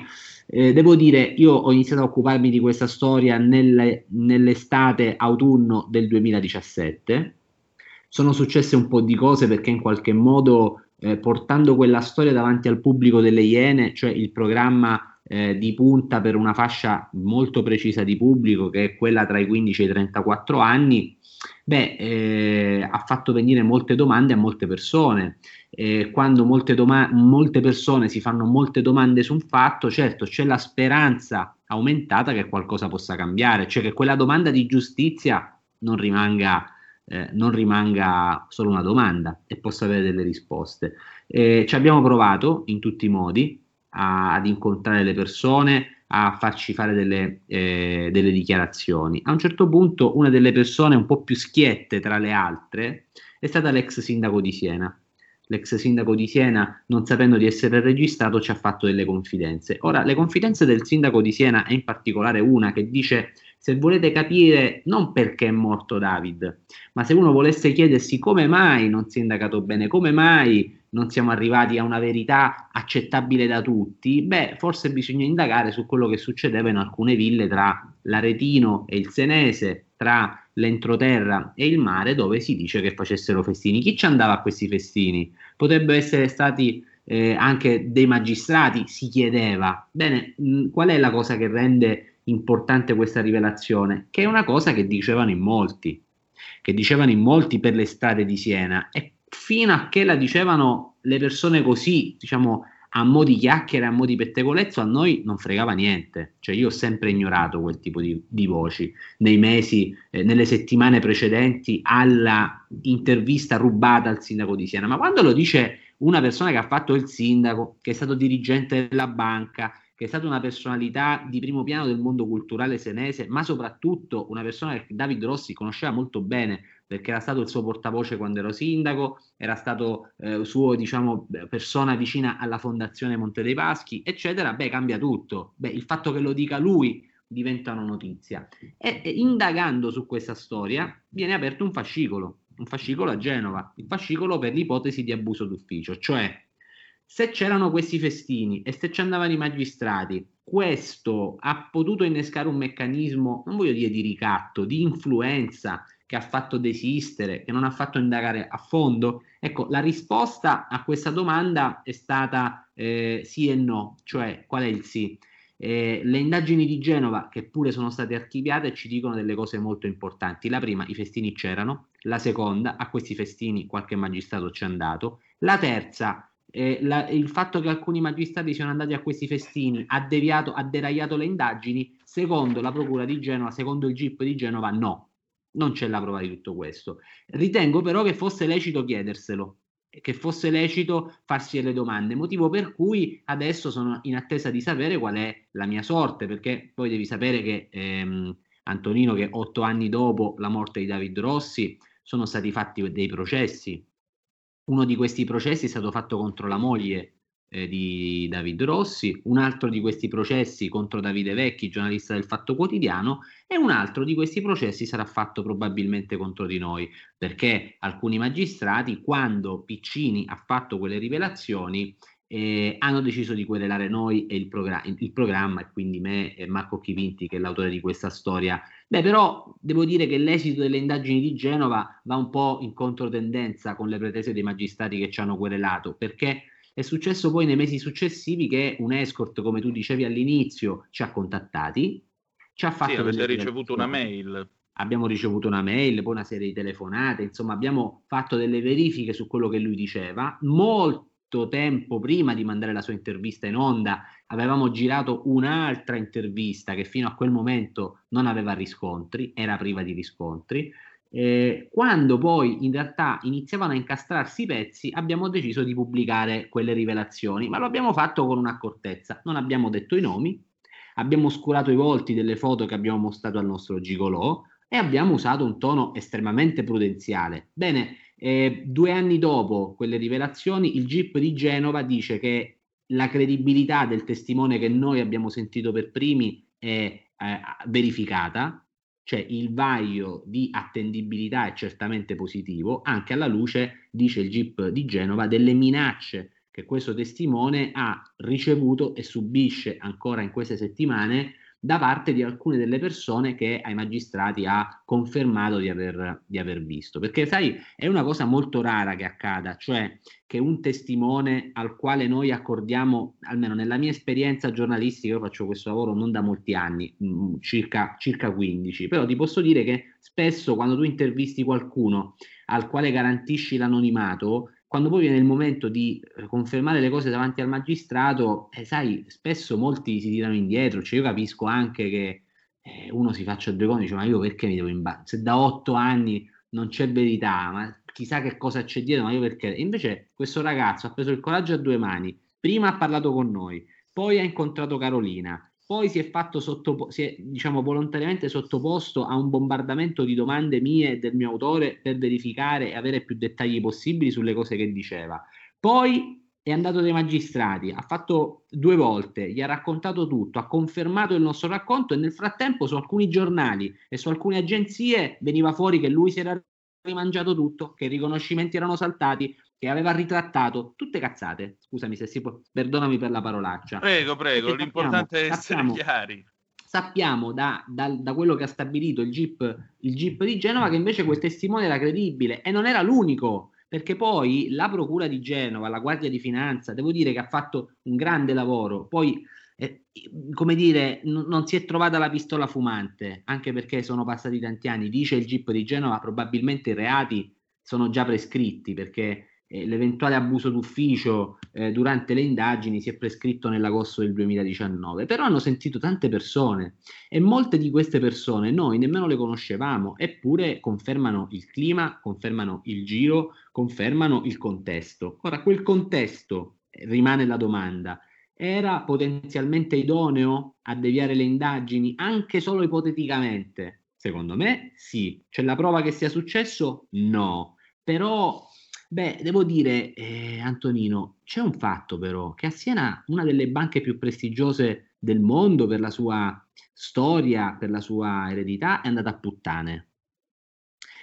[SPEAKER 15] eh, devo dire, io ho iniziato a occuparmi di questa storia nelle, nell'estate autunno del 2017, sono successe un po' di cose perché in qualche modo eh, portando quella storia davanti al pubblico delle Iene, cioè il programma eh, di punta per una fascia molto precisa di pubblico, che è quella tra i 15 e i 34 anni, beh, eh, ha fatto venire molte domande a molte persone. Eh, quando molte, doma- molte persone si fanno molte domande su un fatto, certo c'è la speranza aumentata che qualcosa possa cambiare, cioè che quella domanda di giustizia non rimanga eh, non rimanga solo una domanda e possa avere delle risposte. Eh, ci abbiamo provato in tutti i modi a, ad incontrare le persone, a farci fare delle, eh, delle, dichiarazioni. A un certo punto una delle persone un po' più schiette tra le altre è stata l'ex sindaco di Siena. L'ex sindaco di Siena, non sapendo di essere registrato, ci ha fatto delle confidenze. Ora, le confidenze del sindaco di Siena, e in particolare una che dice se volete capire non perché è morto David, ma se uno volesse chiedersi come mai non si è indagato bene, come mai non siamo arrivati a una verità accettabile da tutti, beh, forse bisogna indagare su quello che succedeva in alcune ville tra l'Aretino e il Senese, tra l'entroterra e il mare, dove si dice che facessero festini. Chi ci andava a questi festini? Potrebbero essere stati eh, anche dei magistrati, si chiedeva. Bene, mh, qual è la cosa che rende importante questa rivelazione, che è una cosa che dicevano in molti, che dicevano in molti per le strade di Siena e fino a che la dicevano le persone così, diciamo, a mo' di chiacchiere, a mo' di pettegolezzo, a noi non fregava niente. Cioè io ho sempre ignorato quel tipo di, di voci nei mesi, eh, nelle settimane precedenti alla intervista rubata al sindaco di Siena. Ma quando lo dice una persona che ha fatto il sindaco, che è stato dirigente della banca, che è stata una personalità di primo piano del mondo culturale senese, ma soprattutto una persona che David Rossi conosceva molto bene perché era stato il suo portavoce quando ero sindaco, era stato eh, suo, diciamo, persona vicina alla fondazione Monte dei Paschi, eccetera, beh, cambia tutto. Beh, il fatto che lo dica lui diventa una notizia. E, e indagando su questa storia viene aperto un fascicolo, un fascicolo a Genova, il fascicolo per l'ipotesi di abuso d'ufficio, cioè se c'erano questi festini e se ci andavano i magistrati, questo ha potuto innescare un meccanismo, non voglio dire di ricatto, di influenza che ha fatto desistere, che non ha fatto indagare a fondo? Ecco, la risposta a questa domanda è stata eh, sì e no, cioè qual è il sì? Eh, le indagini di Genova, che pure sono state archiviate, ci dicono delle cose molto importanti. La prima, i festini c'erano, la seconda, a questi festini qualche magistrato ci è andato, la terza, eh, la, il fatto che alcuni magistrati siano andati a questi festini ha deviato, ha deragliato le indagini, secondo la Procura di Genova, secondo il GIP di Genova, no, non c'è la prova di tutto questo. Ritengo però che fosse lecito chiederselo, che fosse lecito farsi delle domande, motivo per cui adesso sono in attesa di sapere qual è la mia sorte, perché poi devi sapere che ehm, Antonino, che otto anni dopo la morte di David Rossi, sono stati fatti dei processi. Uno di questi processi è stato fatto contro la moglie eh, di David Rossi, un altro di questi processi contro Davide Vecchi, giornalista del Fatto Quotidiano, e un altro di questi processi sarà fatto probabilmente contro di noi, perché alcuni magistrati, quando Piccini ha fatto quelle rivelazioni, eh, hanno deciso di querelare noi e il, progr- il, programma, e quindi me e Marco Chivinti, che è l'autore di questa storia. Beh, però devo dire che l'esito delle indagini di Genova va un po' in controtendenza con le pretese dei magistrati che ci hanno querelato, perché è successo poi nei mesi successivi che un escort, come tu dicevi all'inizio, ci ha contattati, ci ha fatto... Sì,
[SPEAKER 3] avete ricevuto una mail.
[SPEAKER 15] Abbiamo ricevuto una mail, poi una serie di telefonate, insomma abbiamo fatto delle verifiche su quello che lui diceva. Molto tempo prima di mandare la sua intervista in onda avevamo girato un'altra intervista che fino a quel momento non aveva riscontri, era priva di riscontri. Eh, quando poi in realtà iniziavano a incastrarsi i pezzi, abbiamo deciso di pubblicare quelle rivelazioni, ma lo abbiamo fatto con un'accortezza. Non abbiamo detto i nomi, abbiamo oscurato i volti delle foto che abbiamo mostrato al nostro gigolò e abbiamo usato un tono estremamente prudenziale. Bene, eh, due anni dopo quelle rivelazioni, il GIP di Genova dice che la credibilità del testimone che noi abbiamo sentito per primi è eh, verificata, cioè il vaglio di attendibilità è certamente positivo, anche alla luce, dice il GIP di Genova, delle minacce che questo testimone ha ricevuto e subisce ancora in queste settimane da parte di alcune delle persone che ai magistrati ha confermato di aver, di aver, visto. Perché, sai, è una cosa molto rara che accada, cioè che un testimone al quale noi accordiamo, almeno nella mia esperienza giornalistica, io faccio questo lavoro non da molti anni, mm, circa, circa 15, però ti posso dire che spesso quando tu intervisti qualcuno al quale garantisci l'anonimato, quando poi viene il momento di eh, confermare le cose davanti al magistrato, eh, sai, spesso molti si tirano indietro, cioè io capisco anche che eh, uno si faccia due conti, dice ma io perché mi devo imbattere? Se da otto anni non c'è verità, ma chissà che cosa c'è dietro, ma io perché? Invece questo ragazzo ha preso il coraggio a due mani, prima ha parlato con noi, poi ha incontrato Carolina, poi si è fatto sottopo- si è, diciamo, volontariamente sottoposto a un bombardamento di domande mie e del mio autore per verificare e avere più dettagli possibili sulle cose che diceva. Poi è andato dai magistrati, ha fatto due volte, gli ha raccontato tutto, ha confermato il nostro racconto e nel frattempo su alcuni giornali e su alcune agenzie veniva fuori che lui si era rimangiato tutto, che i riconoscimenti erano saltati, che aveva ritrattato tutte cazzate. Scusami se si può, perdonami per la parolaccia.
[SPEAKER 3] Prego, prego, Perché l'importante sappiamo, è essere sappiamo, chiari.
[SPEAKER 15] Sappiamo da, da, da, quello che ha stabilito il GIP, il GIP di Genova che invece quel testimone era credibile e non era l'unico perché poi la Procura di Genova, la Guardia di Finanza, devo dire che ha fatto un grande lavoro, poi eh, come dire, n- non si è trovata la pistola fumante, anche perché sono passati tanti anni, dice il GIP di Genova, probabilmente i reati sono già prescritti perché eh, l'eventuale abuso d'ufficio eh, durante le indagini si è prescritto nell'agosto del 2019, però hanno sentito tante persone e molte di queste persone noi nemmeno le conoscevamo, eppure confermano il clima, confermano il giro, confermano il contesto. Ora, quel contesto, eh, rimane la domanda, era potenzialmente idoneo a deviare le indagini, anche solo ipoteticamente? Secondo me sì. C'è la prova che sia successo? No. Però, beh, devo dire, eh, Antonino, c'è un fatto però, che a Siena una delle banche più prestigiose del mondo per la sua storia, per la sua eredità, è andata a puttane.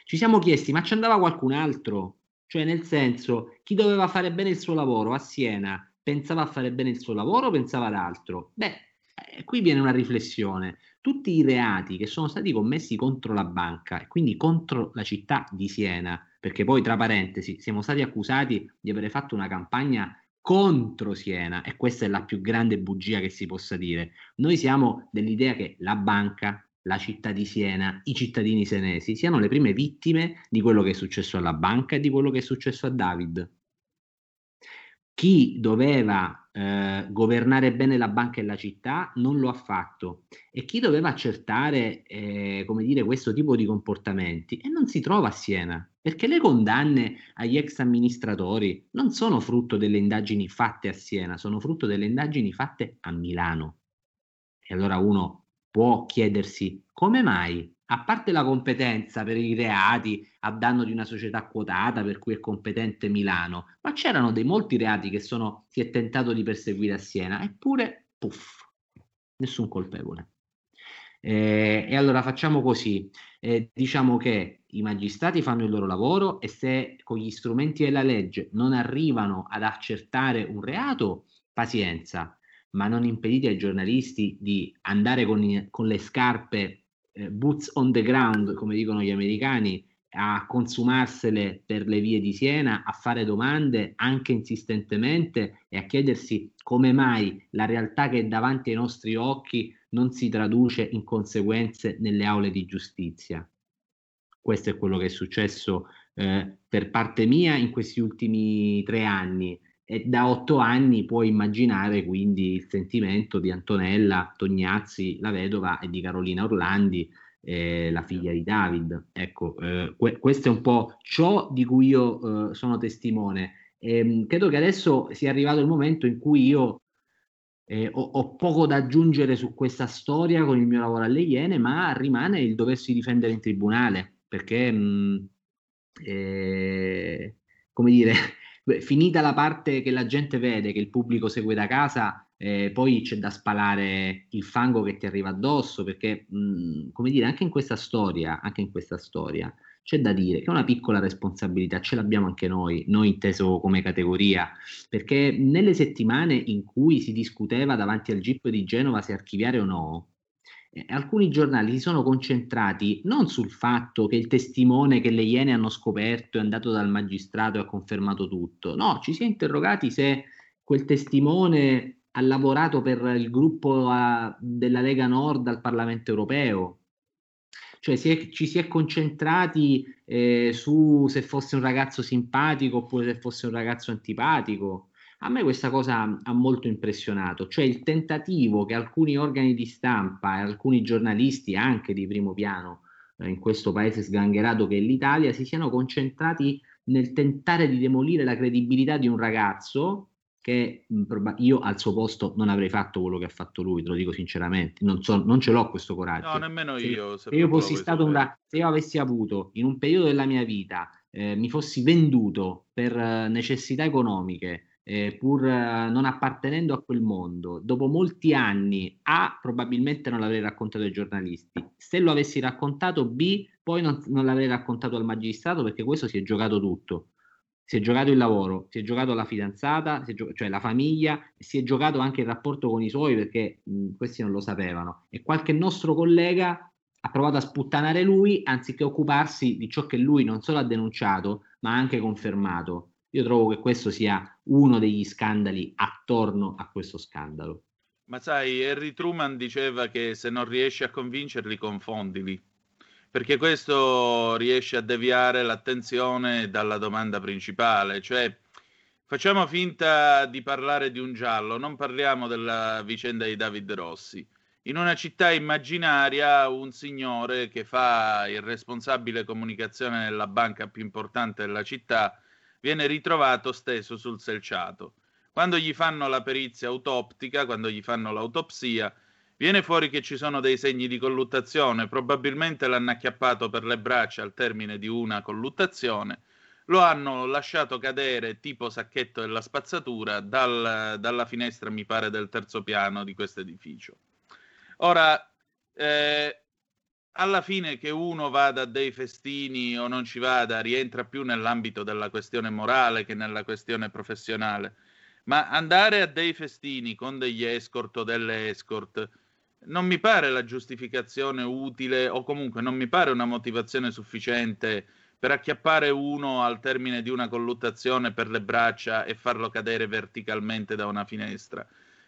[SPEAKER 15] Ci siamo chiesti, ma ci andava qualcun altro? Cioè, nel senso, chi doveva fare bene il suo lavoro a Siena pensava a fare bene il suo lavoro o pensava ad altro? Beh, eh, qui viene una riflessione. Tutti i reati che sono stati commessi contro la banca e quindi contro la città di Siena, perché poi tra parentesi siamo stati accusati di aver fatto una campagna contro Siena e questa è la più grande bugia che si possa dire. Noi siamo dell'idea che la banca, la città di Siena, i cittadini senesi siano le prime vittime di quello che è successo alla banca e di quello che è successo a David chi doveva eh, governare bene la banca e la città non lo ha fatto e chi doveva accertare eh, come dire, questo tipo di comportamenti e non si trova a Siena perché le condanne agli ex amministratori non sono frutto delle indagini fatte a Siena, sono frutto delle indagini fatte a Milano. E allora uno può chiedersi come mai a parte la competenza per i reati a danno di una società quotata per cui è competente Milano, ma c'erano dei molti reati che sono, si è tentato di perseguire a Siena, eppure, puff, nessun colpevole. Eh, e allora facciamo così, eh, diciamo che i magistrati fanno il loro lavoro e se con gli strumenti della legge non arrivano ad accertare un reato, pazienza, ma non impedite ai giornalisti di andare con, con le scarpe eh, boots on the ground, come dicono gli americani, a consumarsele per le vie di Siena, a fare domande anche insistentemente e a chiedersi come mai la realtà che è davanti ai nostri occhi non si traduce in conseguenze nelle aule di giustizia. Questo è quello che è successo eh, per parte mia in questi ultimi tre anni e da otto anni puoi immaginare quindi il sentimento di Antonella Tognazzi, la vedova, e di Carolina Orlandi, eh, la figlia di David. Ecco, eh, que- questo è un po' ciò di cui io eh, sono testimone. E, ehm, credo che adesso sia arrivato il momento in cui io eh, ho, ho, poco da aggiungere su questa storia con il mio lavoro alle Iene, ma rimane il doversi difendere in tribunale, perché, mh, mm, eh, come dire finita la parte che la gente vede, che il pubblico segue da casa, eh, poi c'è da spalare il fango che ti arriva addosso, perché, mh, come dire, anche in questa storia, anche in questa storia, c'è da dire che una piccola responsabilità ce l'abbiamo anche noi, noi inteso come categoria, perché nelle settimane in cui si discuteva davanti al GIP di Genova se archiviare o no, eh, alcuni giornali si sono concentrati non sul fatto che il testimone che le Iene hanno scoperto è andato dal magistrato e ha confermato tutto, no, ci si è interrogati se quel testimone ha lavorato per il gruppo a, della Lega Nord al Parlamento europeo, cioè si è, ci si è concentrati eh, su se fosse un ragazzo simpatico oppure se fosse un ragazzo antipatico. A me questa cosa ha molto impressionato, cioè il tentativo che alcuni organi di stampa e alcuni giornalisti anche di primo piano eh, in questo paese sgangherato che è l'Italia si siano concentrati nel tentare di demolire la credibilità di un ragazzo che mh, io al suo posto non avrei fatto quello che ha fatto lui, te lo dico sinceramente, non, so, non ce l'ho questo coraggio.
[SPEAKER 3] No, nemmeno
[SPEAKER 15] se,
[SPEAKER 3] io.
[SPEAKER 15] Se, io fossi stato un, se io avessi avuto in un periodo della mia vita, eh, mi fossi venduto per eh, necessità economiche, eh, pur eh, non appartenendo a quel mondo, dopo molti anni, A, probabilmente non l'avrei raccontato ai giornalisti, se lo avessi raccontato, B, poi non, non l'avrei raccontato al magistrato perché questo si è giocato tutto. Si è giocato il lavoro, si è giocato la fidanzata, gio- cioè la famiglia, si è giocato anche il rapporto con i suoi perché mh, questi non lo sapevano. E qualche nostro collega ha provato a sputtanare lui anziché occuparsi di ciò che lui non solo ha denunciato, ma ha anche confermato io trovo che questo sia uno degli scandali attorno a questo scandalo.
[SPEAKER 3] Ma sai, Harry Truman diceva che se non riesci a convincerli, confondili, perché questo riesce a deviare l'attenzione dalla domanda principale, cioè facciamo finta di parlare di un giallo, non parliamo della vicenda di David Rossi. In una città immaginaria un signore che fa il responsabile comunicazione nella banca più importante della città viene ritrovato steso sul selciato. Quando gli fanno la perizia autoptica, quando gli fanno l'autopsia, viene fuori che ci sono dei segni di colluttazione, probabilmente l'hanno acchiappato per le braccia al termine di una colluttazione, lo hanno lasciato cadere tipo sacchetto della spazzatura dal, dalla finestra, mi pare, del terzo piano di questo edificio. Ora, eh, alla fine che uno vada a dei festini o non ci vada, rientra più nell'ambito della questione morale che nella questione professionale. Ma andare a dei festini con degli escort o delle escort non mi pare la giustificazione utile o comunque non mi pare una motivazione sufficiente per acchiappare uno al termine di una colluttazione per le braccia e farlo cadere verticalmente da una finestra.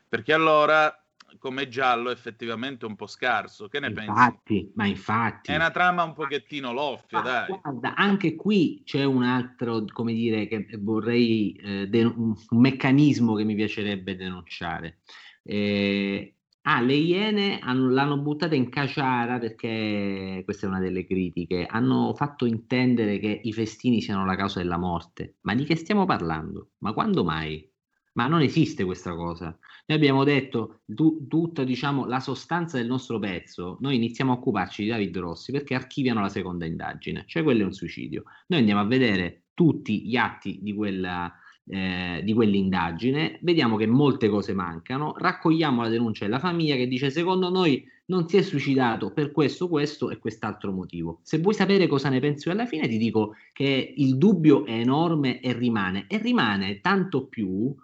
[SPEAKER 3] Perché allora come giallo effettivamente un po' scarso. Che ne
[SPEAKER 15] infatti,
[SPEAKER 3] pensi?
[SPEAKER 15] Ma infatti.
[SPEAKER 3] È una trama un pochettino loffia, dai.
[SPEAKER 15] Guarda, anche qui c'è un altro, come dire, che vorrei, eh, de- un, meccanismo che mi piacerebbe denunciare. Eh, Ah, le Iene hanno, l'hanno buttata in caciara perché questa è una delle critiche. Hanno fatto intendere che i festini siano la causa della morte. Ma di che stiamo parlando? Ma quando mai? Ma non esiste questa cosa. Noi abbiamo detto tu, tutta diciamo, la sostanza del nostro pezzo, noi iniziamo a occuparci di David Rossi perché archiviano la seconda indagine, cioè quello è un suicidio. Noi andiamo a vedere tutti gli atti di quella, eh, di quell'indagine, vediamo che molte cose mancano, raccogliamo la denuncia della famiglia che dice secondo noi non si è suicidato per questo, questo e quest'altro motivo. Se vuoi sapere cosa ne penso alla fine ti dico che il dubbio è enorme e rimane, e rimane tanto più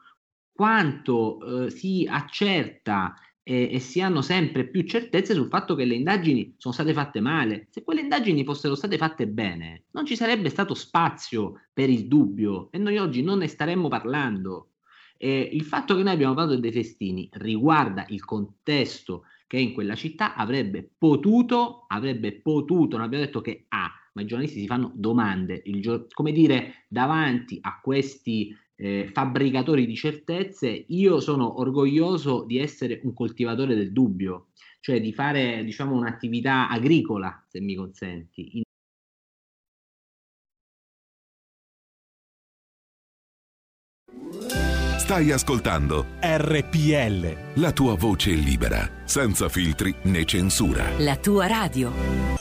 [SPEAKER 15] quanto eh, si accerta e, e, si hanno sempre più certezze sul fatto che le indagini sono state fatte male. Se quelle indagini fossero state fatte bene, non ci sarebbe stato spazio per il dubbio e noi oggi non ne staremmo parlando. E il fatto che noi abbiamo parlato dei festini riguarda il contesto che in quella città avrebbe potuto, avrebbe potuto, non abbiamo detto che ha, ma i giornalisti si fanno domande, il, come dire, davanti a questi eh, fabbricatori di certezze, io sono orgoglioso di essere un coltivatore del dubbio, cioè di fare diciamo un'attività agricola, se mi consenti. In...
[SPEAKER 9] Stai ascoltando
[SPEAKER 16] RPL.
[SPEAKER 9] La tua voce libera, senza filtri né censura.
[SPEAKER 10] La tua radio.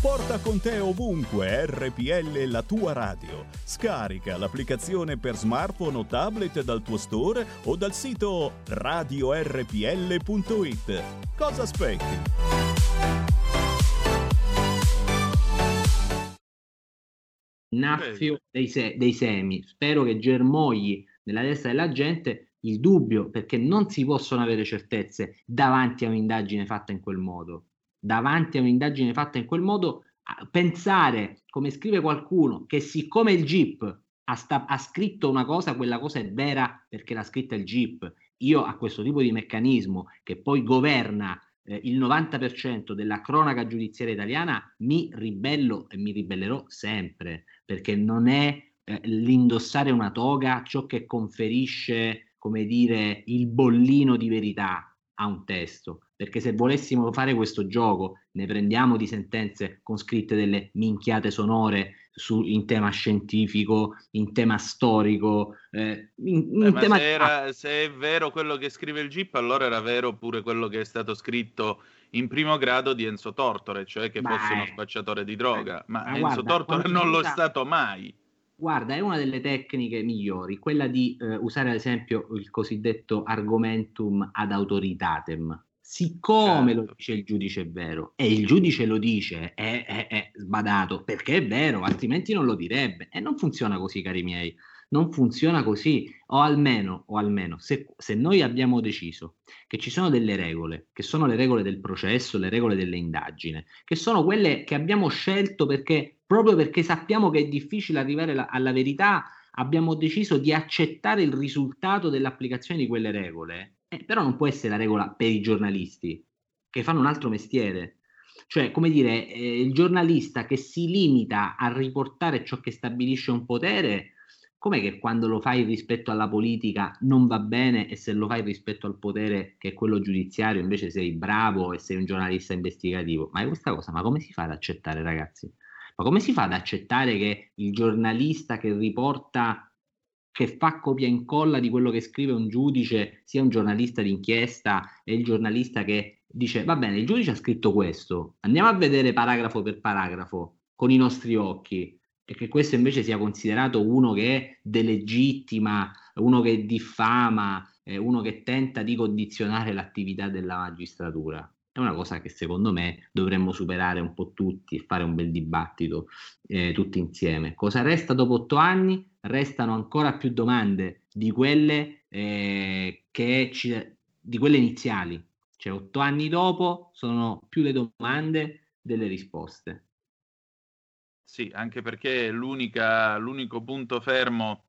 [SPEAKER 17] Porta con te ovunque RPL la tua radio. Scarica l'applicazione per smartphone o tablet dal tuo store o dal sito radiorpl.it. Cosa aspetti?
[SPEAKER 15] Naffio dei, se- dei semi. Spero che germogli nella testa della gente il dubbio perché non si possono avere certezze davanti a un'indagine fatta in quel modo davanti a un'indagine fatta in quel modo, pensare, come scrive qualcuno, che siccome il GIP ha, sta- ha, scritto una cosa, quella cosa è vera perché l'ha scritta il GIP. Io a questo tipo di meccanismo che poi governa eh, il 90% della cronaca giudiziaria italiana mi ribello e mi ribellerò sempre perché non è eh, l'indossare una toga ciò che conferisce, come dire, il bollino di verità a un testo perché se volessimo fare questo gioco ne prendiamo di sentenze con scritte delle minchiate sonore su, in tema scientifico, in tema storico, eh, in, in
[SPEAKER 3] Beh,
[SPEAKER 15] tema...
[SPEAKER 3] Se, era, se, è vero quello che scrive il GIP, allora era vero pure quello che è stato scritto in primo grado di Enzo Tortore, cioè che Beh, fosse uno spacciatore di droga, ma, ma Enzo guarda, Tortore non lo è stato mai.
[SPEAKER 15] Guarda, è una delle tecniche migliori, quella di eh, usare ad esempio il cosiddetto argumentum ad autoritatem, siccome certo. lo dice il giudice è vero e il giudice lo dice è, è, è, sbadato perché è vero altrimenti non lo direbbe e non funziona così cari miei non funziona così o almeno, o almeno se, se noi abbiamo deciso che ci sono delle regole che sono le regole del processo le regole delle indagini che sono quelle che abbiamo scelto perché proprio perché sappiamo che è difficile arrivare la, alla verità abbiamo deciso di accettare il risultato dell'applicazione di quelle regole Eh, però non può essere la regola per i giornalisti che fanno un altro mestiere. Cioè, come dire, eh, il giornalista che si limita a riportare ciò che stabilisce un potere, com'è che quando lo fai rispetto alla politica non va bene e se lo fai rispetto al potere che è quello giudiziario invece sei bravo e sei un giornalista investigativo? Ma è questa cosa, ma come si fa ad accettare, ragazzi? Ma come si fa ad accettare che il giornalista che riporta che fa copia e incolla di quello che scrive un giudice, sia un giornalista d'inchiesta e il giornalista che dice va bene, il giudice ha scritto questo, andiamo a vedere paragrafo per paragrafo con i nostri occhi e che questo invece sia considerato uno che delegittima, uno che diffama, eh, uno che tenta di condizionare l'attività della magistratura. È una cosa che secondo me dovremmo superare un po' tutti e fare un bel dibattito eh, tutti insieme. Cosa resta dopo otto anni? Restano ancora più domande di quelle, eh, ci, di quelle iniziali. Cioè otto anni dopo sono più le domande delle risposte.
[SPEAKER 3] Sì, anche perché l'unico punto fermo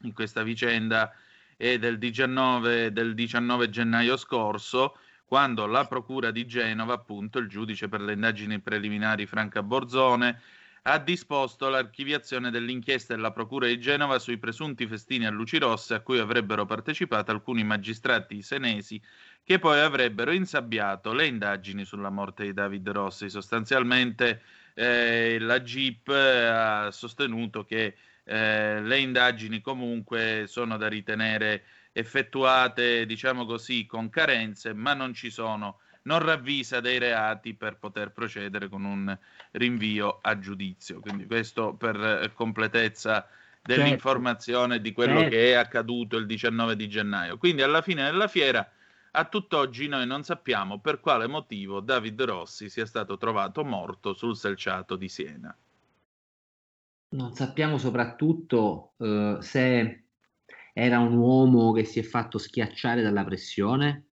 [SPEAKER 3] in questa vicenda è del 19, del 19 gennaio scorso, quando la Procura di Genova, appunto il giudice per le indagini preliminari Franca Borzone, ha disposto l'archiviazione dell'inchiesta della Procura di Genova sui presunti festini a luci rosse a cui avrebbero partecipato alcuni magistrati senesi che poi avrebbero insabbiato le indagini sulla morte di David Rossi. Sostanzialmente eh, la GIP ha sostenuto che eh, le indagini comunque sono da ritenere effettuate, diciamo così, con carenze, ma non ci sono, non ravvisa dei reati per poter procedere con un rinvio a giudizio. Quindi questo per eh, completezza dell'informazione certo. di quello certo. che è accaduto il 19 di gennaio. Quindi alla fine della fiera, a tutt'oggi noi non sappiamo per quale motivo David Rossi sia stato trovato morto sul selciato di Siena.
[SPEAKER 15] Non sappiamo soprattutto uh, se era un uomo che si è fatto schiacciare dalla pressione,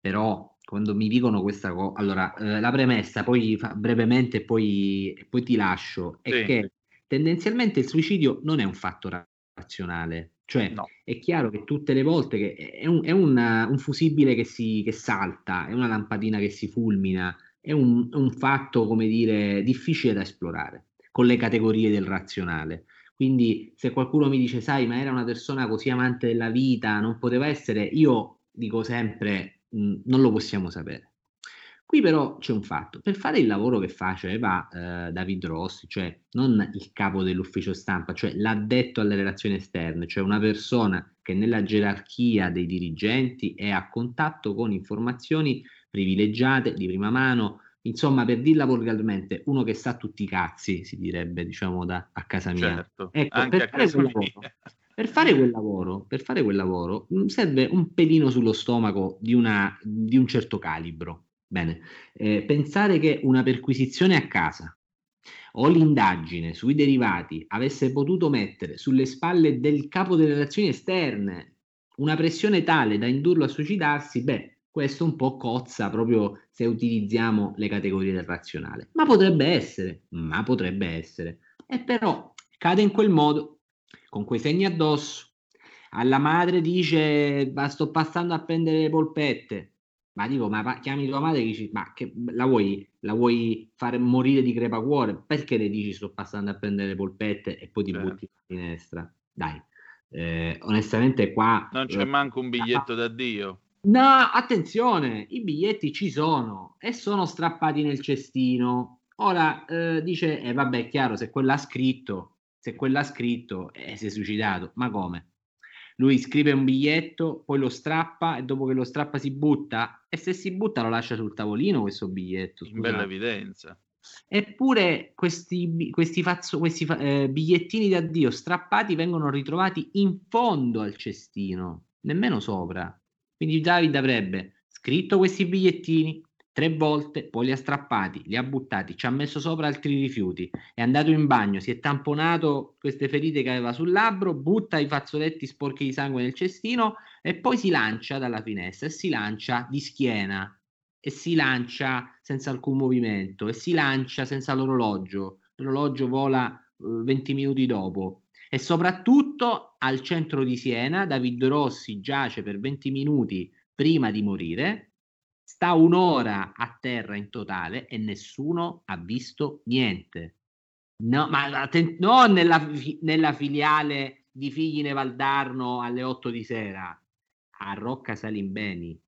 [SPEAKER 15] però quando mi dicono questa cosa, allora eh, la premessa, poi fa, brevemente poi, poi, ti lascio, è sì. che tendenzialmente il suicidio non è un fatto razionale, cioè no. è chiaro che tutte le volte che è un, è una, un fusibile che, si, che salta, è una lampadina che si fulmina, è un, un fatto, come dire, difficile da esplorare con le categorie del razionale. Quindi se qualcuno mi dice, sai, ma era una persona così amante della vita, non poteva essere, io dico sempre, mh, non lo possiamo sapere. Qui però c'è un fatto, per fare il lavoro che faceva eh, David Rossi, cioè non il capo dell'ufficio stampa, cioè l'addetto alle relazioni esterne, cioè una persona che nella gerarchia dei dirigenti è a contatto con informazioni privilegiate di prima mano, insomma, per dirla volgarmente, uno che sa tutti i cazzi, si direbbe, diciamo, da, a casa mia.
[SPEAKER 3] Certo,
[SPEAKER 15] ecco, per fare, lavoro, per, fare lavoro, per fare quel lavoro, mm, serve un pelino sullo stomaco di, una, di un certo calibro. Bene, eh, pensare che una perquisizione a casa o l'indagine sui derivati avesse potuto mettere sulle spalle del capo delle relazioni esterne una pressione tale da indurlo a suicidarsi, beh, questo un po' cozza proprio se utilizziamo le categorie del razionale. Ma potrebbe essere, ma potrebbe essere. E però cade in quel modo, con quei segni addosso. Alla madre dice, ma sto passando a prendere le polpette. Ma dico, ma chiami tua madre e dici, ma che, la, vuoi, la vuoi fare morire di crepacuore? Perché le dici sto passando a prendere le polpette e poi ti certo. butti in finestra? Dai, eh, onestamente qua...
[SPEAKER 3] Non c'è eh, manco un biglietto d'addio.
[SPEAKER 15] No, attenzione, i biglietti ci sono e sono strappati nel cestino. Ora eh, dice, eh, vabbè, è chiaro, se quella ha scritto, se quella ha scritto, eh, si è suicidato. Ma come? Lui scrive un biglietto, poi lo strappa e dopo che lo strappa si butta e se si butta lo lascia sul tavolino questo biglietto.
[SPEAKER 3] Scusate. In bella evidenza.
[SPEAKER 15] Eppure questi, questi, fazzo, questi eh, bigliettini di addio strappati vengono ritrovati in fondo al cestino, nemmeno sopra. Quindi David avrebbe scritto questi bigliettini tre volte, poi li ha strappati, li ha buttati, ci ha messo sopra altri rifiuti, è andato in bagno, si è tamponato queste ferite che aveva sul labbro, butta i fazzoletti sporchi di sangue nel cestino e poi si lancia dalla finestra e si lancia di schiena e si lancia senza alcun movimento e si lancia senza l'orologio. L'orologio vola uh, 20 minuti dopo e soprattutto al centro di Siena David Rossi giace per 20 minuti prima di morire, sta un'ora a terra in totale e nessuno ha visto niente. No, ma atten- non nella, nella filiale di Figli Valdarno alle 8 di sera, a Rocca Salimbeni,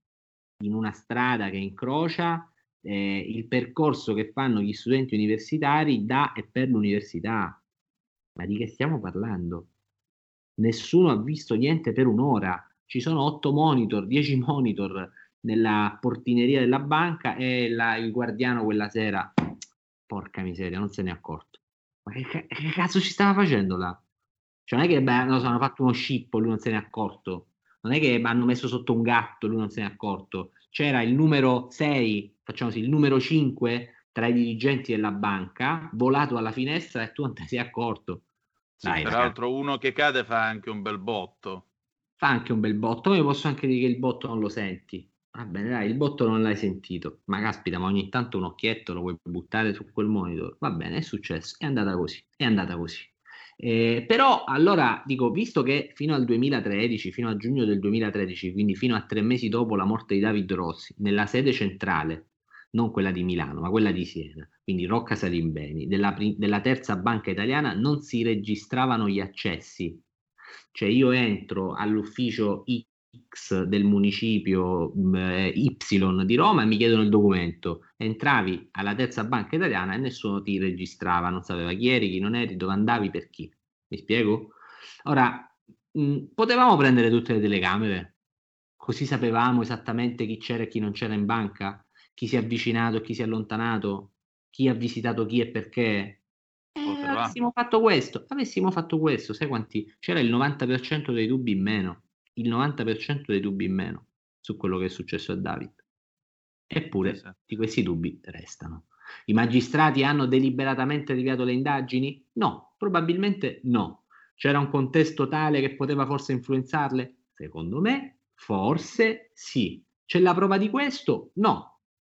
[SPEAKER 15] in una strada che incrocia eh, il percorso che fanno gli studenti universitari da e per l'università. Ma di che stiamo parlando? Nessuno ha visto niente per un'ora. Ci sono otto monitor, dieci monitor nella portineria della banca e la, il guardiano quella sera, porca miseria, non se ne è accorto. Ma che, che cazzo ci stava facendo là? Cioè non è che beh, no, hanno fatto uno scippo, lui non se ne è accorto. Non è che hanno messo sotto un gatto, lui non se ne è accorto. C'era il numero 6, facciamo così, il numero 5 tra i dirigenti della banca, volato alla finestra e tu non te ne sei accorto.
[SPEAKER 3] Sì, Dai, peraltro ragazzi. uno che cade fa anche un bel botto.
[SPEAKER 15] Fa anche un bel botto, io posso anche dire che il botto non lo senti. Va bene, dai, il botto non l'hai sentito. Ma caspita, ma ogni tanto un occhietto lo puoi buttare su quel monitor. Va bene, è successo, è andata così, è andata così. Eh, però allora dico, visto che fino al 2013, fino a giugno del 2013, quindi fino a tre mesi dopo la morte di David Rossi, nella sede centrale, non quella di Milano, ma quella di Siena, quindi Rocca Salimbeni, della, della terza banca italiana, non si registravano gli accessi. Cioè io entro all'ufficio X del municipio eh, Y di Roma e mi chiedono il documento. Entravi alla terza banca italiana e nessuno ti registrava, non sapeva chi eri, chi non eri, dove andavi, per chi. Mi spiego? Ora, mh, potevamo prendere tutte le telecamere, così sapevamo esattamente chi c'era e chi non c'era in banca, chi si è avvicinato e chi si è allontanato, chi ha visitato chi e perché. Eh, avessimo fatto questo, avessimo fatto questo, sai quanti? C'era il 90% dei dubbi in meno il 90% dei dubbi in meno su quello che è successo a David. Eppure esatto. di questi dubbi restano. I magistrati hanno deliberatamente deviato le indagini? No, probabilmente no. C'era un contesto tale che poteva forse influenzarle? Secondo me, forse sì. C'è la prova di questo? No.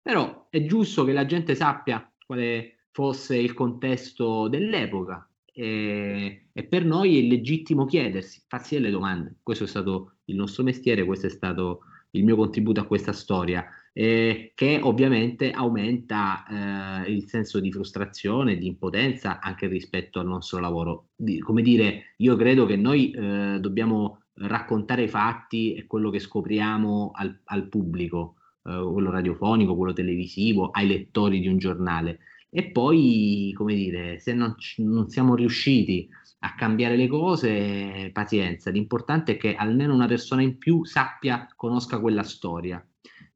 [SPEAKER 15] Però è giusto che la gente sappia quale fosse il contesto dell'epoca e, e, per noi è legittimo chiedersi, farsi delle domande. Questo è stato il nostro mestiere, questo è stato il mio contributo a questa storia, eh, che ovviamente aumenta eh, il senso di frustrazione, di impotenza anche rispetto al nostro lavoro. Di, come dire, io credo che noi eh, dobbiamo raccontare i fatti e quello che scopriamo al, al pubblico, eh, quello radiofonico, quello televisivo, ai lettori di un giornale e poi, come dire, se non, non siamo riusciti a cambiare le cose, pazienza. L'importante è che almeno una persona in più sappia, conosca quella storia.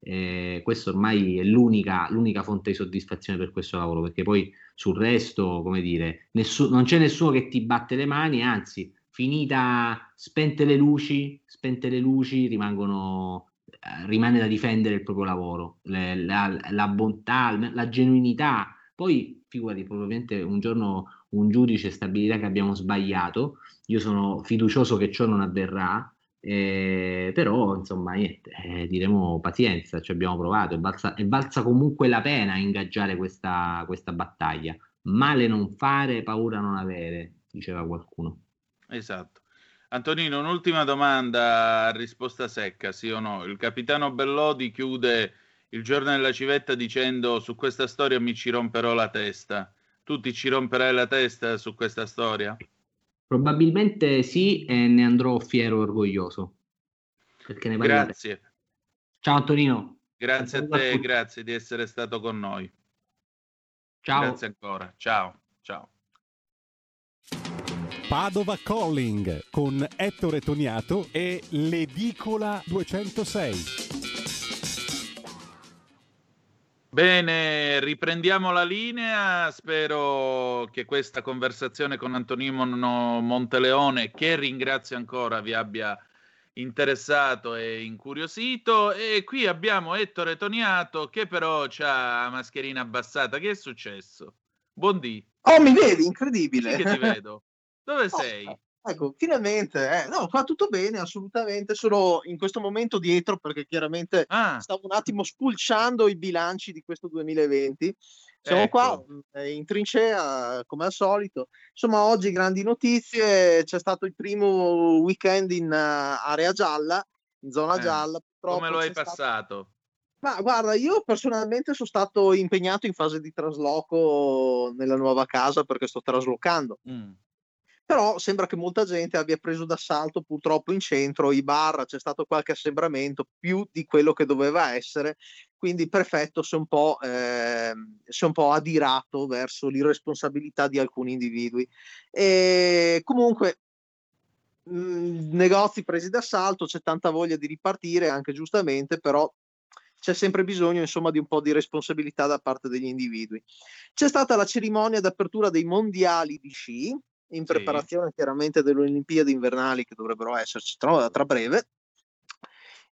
[SPEAKER 15] Eh, questa ormai è l'unica, l'unica, fonte di soddisfazione per questo lavoro, perché poi sul resto, come dire, nessu- non c'è nessuno che ti batte le mani, anzi, finita, spente le luci, spente le luci, rimangono, rimane da difendere il proprio lavoro, le, la, la bontà, la genuinità poi, figurati, probabilmente un giorno un giudice stabilirà che abbiamo sbagliato, io sono fiducioso che ciò non avverrà, eh, però insomma niente, eh, diremo pazienza, ci abbiamo provato, è valsa, è valsa comunque la pena ingaggiare questa, questa battaglia. Male non fare, paura non avere, diceva qualcuno.
[SPEAKER 3] Esatto. Antonino, un'ultima domanda a risposta secca, sì o no? Il capitano Bellodi chiude il giorno della civetta dicendo su questa storia mi ci romperò la testa. Tu ti ci romperai la testa su questa storia?
[SPEAKER 15] Probabilmente sì e ne andrò fiero e orgoglioso. Perché ne
[SPEAKER 3] Grazie.
[SPEAKER 15] Ciao Antonino.
[SPEAKER 3] Grazie a te, grazie di essere stato con noi.
[SPEAKER 15] Ciao.
[SPEAKER 3] Grazie ancora. Ciao. Ciao.
[SPEAKER 8] Padova Calling con Ettore Toniato e l'Edicola 206.
[SPEAKER 3] Bene, riprendiamo la linea. Spero che questa conversazione con Antonino Monteleone, che ringrazio ancora, vi abbia interessato e incuriosito. E qui abbiamo Ettore Toniato che però ha la mascherina abbassata. Che è successo? Buondì.
[SPEAKER 18] Oh, mi vedi? Incredibile.
[SPEAKER 3] Sì che ti vedo. Dove oh, sei?
[SPEAKER 18] Ecco, finalmente, eh. no, fa tutto bene, assolutamente. Sono in questo momento dietro perché chiaramente ah. stavo un attimo spulciando i bilanci di questo 2020. Siamo ecco. qua eh, in trincea come al solito. Insomma, oggi grandi notizie. C'è stato il primo weekend in uh, area gialla in zona
[SPEAKER 3] Eh,
[SPEAKER 18] gialla. Purtroppo
[SPEAKER 3] Come lo hai
[SPEAKER 18] stato-
[SPEAKER 3] passato?
[SPEAKER 18] Ma guarda, io personalmente sono stato impegnato in fase di trasloco nella nuova casa perché sto traslocando.
[SPEAKER 3] Mm.
[SPEAKER 18] Però sembra che molta gente abbia preso d'assalto purtroppo in centro i bar, c'è stato qualche assembramento più di quello che doveva essere, quindi il prefetto si è un po', si è un po' adirato verso l'irresponsabilità di alcuni individui. E comunque mh, negozi presi d'assalto, c'è tanta voglia di ripartire, anche giustamente, però c'è sempre bisogno insomma di un po' di responsabilità da parte degli individui. C'è stata la cerimonia d'apertura dei mondiali di sci, in preparazione chiaramente delle Olimpiadi invernali che dovrebbero esserci tra, tra breve.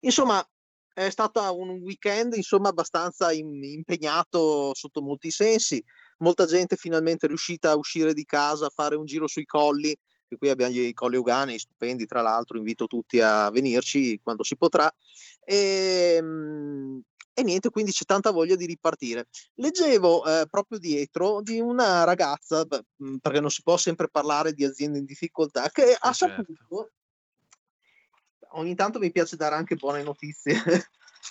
[SPEAKER 18] Insomma, è stato un weekend insomma abbastanza im- impegnato sotto molti sensi. Molta gente finalmente è riuscita a uscire di casa, a fare un giro sui colli, che qui abbiamo i colli ugani, stupendi tra l'altro, invito tutti a venirci quando si potrà. E, mm, e niente, quindi c'è tanta voglia di ripartire. Leggevo eh, proprio dietro di una ragazza, beh, perché non si può sempre parlare di aziende in difficoltà, che ha saputo, ogni tanto mi piace dare anche buone notizie,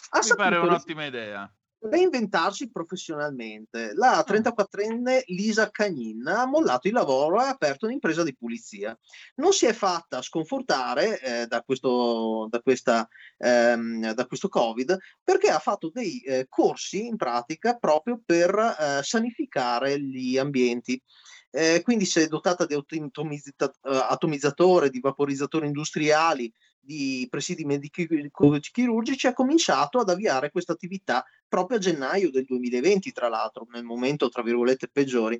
[SPEAKER 18] ha
[SPEAKER 3] Mi pare un'ottima idea.
[SPEAKER 18] Reinventarsi professionalmente. La 34enne Lisa Cagnin ha mollato il lavoro e ha aperto un'impresa di pulizia. Non si è fatta sconfortare eh, da, questo, da, questa, ehm, da questo Covid perché ha fatto dei eh, corsi in pratica proprio per eh, sanificare gli ambienti. Eh, quindi si è dotata di automizza- eh, atomizzatore, di vaporizzatori industriali, di presidi medico-chirurgici, ha cominciato ad avviare questa attività proprio a gennaio del 2020, tra l'altro, nel momento, tra virgolette, peggiori.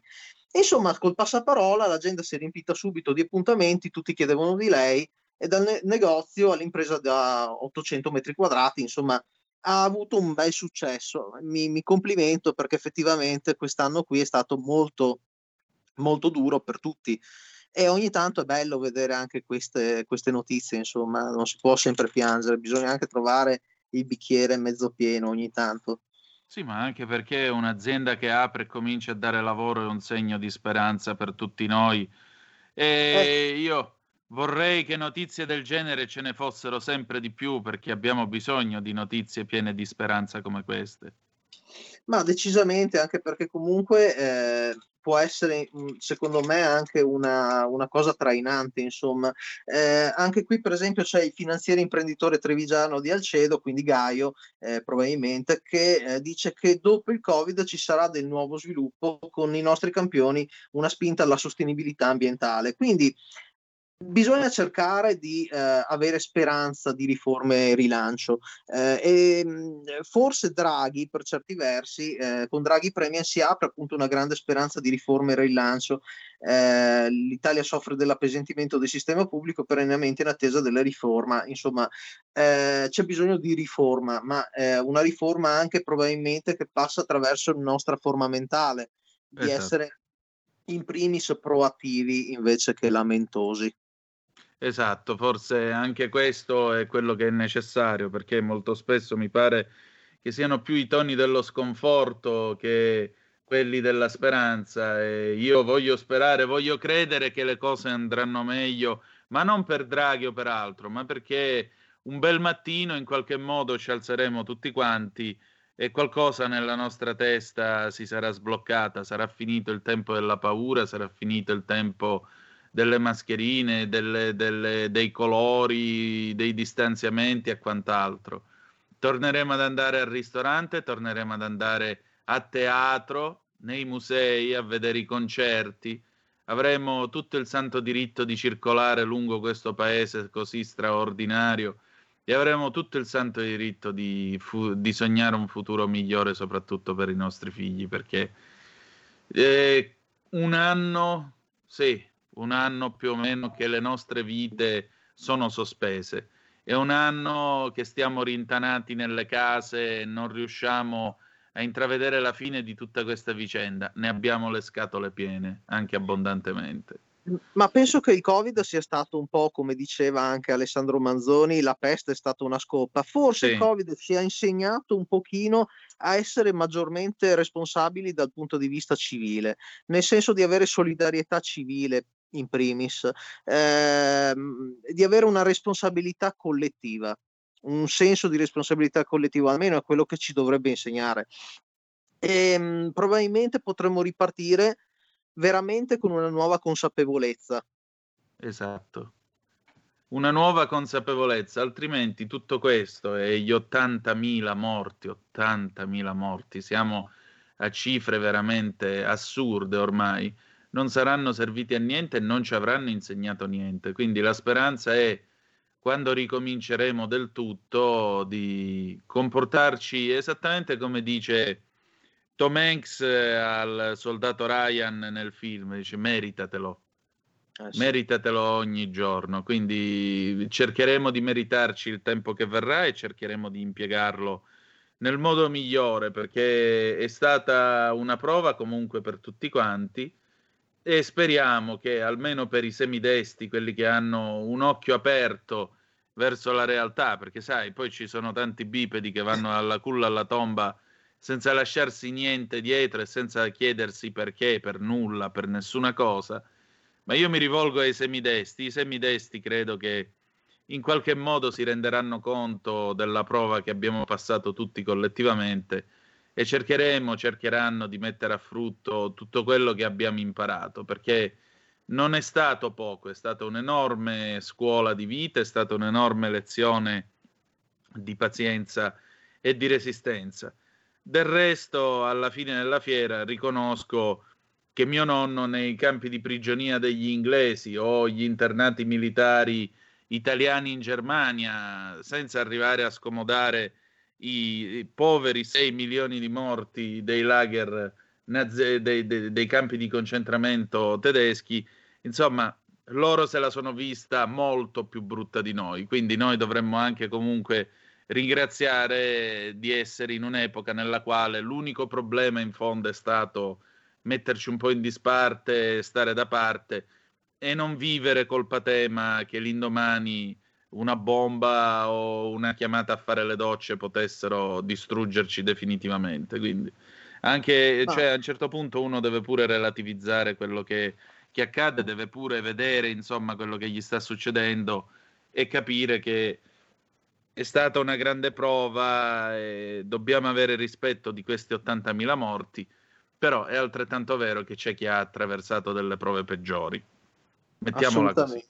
[SPEAKER 18] Insomma, col passaparola l'agenda si è riempita subito di appuntamenti, tutti chiedevano di lei e dal ne- negozio all'impresa da 800 metri quadrati, insomma, ha avuto un bel successo. Mi, mi complimento perché effettivamente quest'anno qui è stato molto, molto duro per tutti. E ogni tanto è bello vedere anche queste, queste notizie, insomma, non si può sempre piangere, bisogna anche trovare il bicchiere mezzo pieno ogni tanto.
[SPEAKER 3] Sì, ma anche perché un'azienda che apre e comincia a dare lavoro è un segno di speranza per tutti noi. E io vorrei che notizie del genere ce ne fossero sempre di più perché abbiamo bisogno di notizie piene di speranza come queste.
[SPEAKER 18] Ma decisamente, anche perché comunque eh, può essere, mh, secondo me, anche una, una cosa trainante, insomma. Eh, anche qui, per esempio, c'è il finanziere imprenditore trevigiano di Alcedo, quindi Gaio, eh, probabilmente, che eh, dice che dopo il Covid ci sarà del nuovo sviluppo con i nostri campioni, una spinta alla sostenibilità ambientale. Quindi bisogna cercare di eh, avere speranza di riforme e rilancio. Eh, e mh, forse Draghi per certi versi eh, con Draghi Premier si apre appunto una grande speranza di riforme e rilancio. Eh, l'Italia soffre dell'appesantimento del sistema pubblico perennemente in attesa della riforma. Insomma eh, c'è bisogno di riforma ma eh, una riforma anche probabilmente che passa attraverso la nostra forma mentale di
[SPEAKER 3] Esatto.
[SPEAKER 18] essere in primis proattivi invece che lamentosi
[SPEAKER 3] Esatto, forse anche questo è quello che è necessario, perché molto spesso mi pare che siano più i toni dello sconforto che quelli della speranza. E io voglio sperare, voglio credere che le cose andranno meglio, ma non per Draghi o per altro, ma perché un bel mattino in qualche modo ci alzeremo tutti quanti e qualcosa nella nostra testa si sarà sbloccata, sarà finito il tempo della paura, sarà finito il tempo delle mascherine, delle- delle- dei colori, dei distanziamenti e quant'altro. Torneremo ad andare al ristorante, torneremo ad andare a teatro, nei musei, a vedere i concerti. Avremo tutto il santo diritto di circolare lungo questo paese così straordinario e avremo tutto il santo diritto di, fu- di sognare un futuro migliore, soprattutto per i nostri figli, perché eh, un anno, sì, un anno più o meno che le nostre vite sono sospese. È un anno che stiamo rintanati nelle case e non riusciamo a intravedere la fine di tutta questa vicenda. Ne abbiamo le scatole piene, anche abbondantemente.
[SPEAKER 18] Ma penso che il Covid sia stato un po', come diceva anche Alessandro Manzoni, la peste è stata una scoppa. Forse
[SPEAKER 3] Sì.
[SPEAKER 18] il Covid ci ha insegnato un pochino a essere maggiormente responsabili dal punto di vista civile, nel senso di avere solidarietà civile in primis, ehm, di avere una responsabilità collettiva. un senso di responsabilità collettiva, almeno è quello che ci dovrebbe insegnare. E, ehm, probabilmente potremmo ripartire veramente con una nuova consapevolezza.
[SPEAKER 3] Esatto. Una nuova consapevolezza, altrimenti tutto questo e gli 80.000 morti, 80.000 morti, siamo a cifre veramente assurde ormai, non saranno serviti a niente e non ci avranno insegnato niente. Quindi la speranza è quando ricominceremo del tutto di comportarci esattamente come dice Tom Hanks eh, al soldato Ryan nel film, dice meritatelo. Eh sì. Meritatelo ogni giorno, quindi cercheremo di meritarci il tempo che verrà e cercheremo di impiegarlo nel modo migliore perché è stata una prova comunque per tutti quanti e speriamo che almeno per i semidesti, quelli che hanno un occhio aperto verso la realtà, perché sai, poi ci sono tanti bipedi che vanno alla culla alla tomba senza lasciarsi niente dietro e senza chiedersi perché, per nulla, per nessuna cosa. Ma io mi rivolgo ai semidesti. I semidesti credo che in qualche modo si renderanno conto della prova che abbiamo passato tutti collettivamente e cercheremo, cercheranno di mettere a frutto tutto quello che abbiamo imparato, perché non è stato poco, è stata un'enorme scuola di vita, è stata un'enorme lezione di pazienza e di resistenza. Del resto, alla fine della fiera, riconosco che mio nonno nei campi di prigionia degli inglesi o gli internati militari italiani in Germania, senza arrivare a scomodare i, i poveri 6 milioni di morti dei lager, nazi, dei, dei, dei campi di concentramento tedeschi, insomma, loro se la sono vista molto più brutta di noi, quindi noi dovremmo anche comunque ringraziare di essere in un'epoca nella quale l'unico problema in fondo è stato metterci un po' in disparte, stare da parte e non vivere col patema che l'indomani una bomba o una chiamata a fare le docce potessero distruggerci definitivamente. Quindi anche cioè, a un certo punto uno deve pure relativizzare quello che, che accade, deve pure vedere insomma quello che gli sta succedendo e capire che è stata una grande prova e dobbiamo avere rispetto di questi 80.000 morti, però è altrettanto vero che c'è chi ha attraversato delle prove peggiori. Mettiamola così.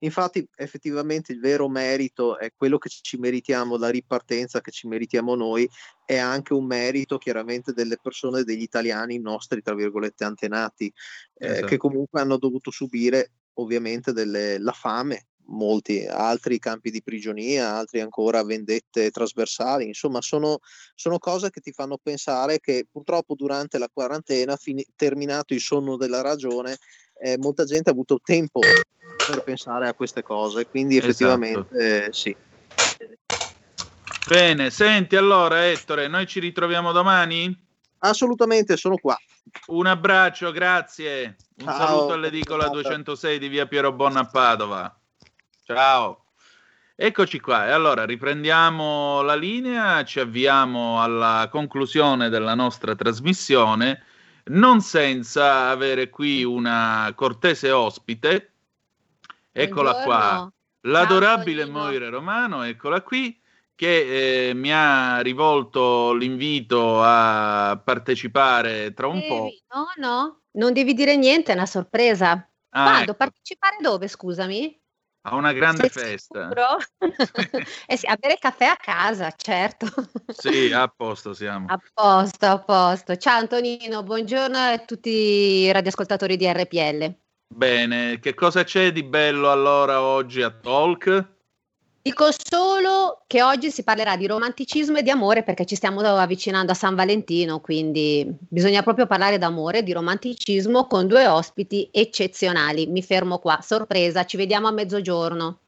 [SPEAKER 18] Infatti, effettivamente il vero merito è quello che ci meritiamo, la ripartenza che ci meritiamo noi, è anche un merito chiaramente delle persone, degli italiani nostri, tra virgolette, antenati, eh, esatto. che comunque hanno dovuto subire ovviamente delle, la fame, molti altri campi di prigionia, altri ancora vendette trasversali, insomma sono, sono cose che ti fanno pensare che purtroppo durante la quarantena, fini, terminato il sonno della ragione, eh, molta gente ha avuto tempo per pensare a queste cose, quindi esatto. effettivamente esatto. sì.
[SPEAKER 3] Bene, senti allora Ettore, noi ci ritroviamo domani?
[SPEAKER 18] Assolutamente, sono qua.
[SPEAKER 3] Un abbraccio, grazie. Un Ciao. saluto all'edicola 206 di via Piero Bonna a Padova. Ciao. Eccoci qua, e allora riprendiamo la linea, ci avviamo alla conclusione della nostra trasmissione, non senza avere qui una cortese ospite. Eccola Buongiorno. qua, l'adorabile Ciao, Moire Romano, eccola qui, che eh, mi ha rivolto l'invito a partecipare tra un
[SPEAKER 19] Devi,
[SPEAKER 3] po'.
[SPEAKER 19] No, no, non devi dire niente, è una sorpresa. Ah, Quando? Ecco. Partecipare dove, scusami?
[SPEAKER 3] A una grande Sei festa.
[SPEAKER 19] eh sì, a bere caffè a casa, certo.
[SPEAKER 3] sì, a posto siamo.
[SPEAKER 19] A posto, a posto. Ciao Antonino, buongiorno a tutti i radioascoltatori di RPL.
[SPEAKER 3] Bene, che cosa c'è di bello allora oggi a Talk?
[SPEAKER 19] Dico solo che oggi si parlerà di romanticismo e di amore perché ci stiamo avvicinando a San Valentino, quindi bisogna proprio parlare d'amore, di romanticismo con due ospiti eccezionali. Mi fermo qua, sorpresa, ci vediamo a mezzogiorno.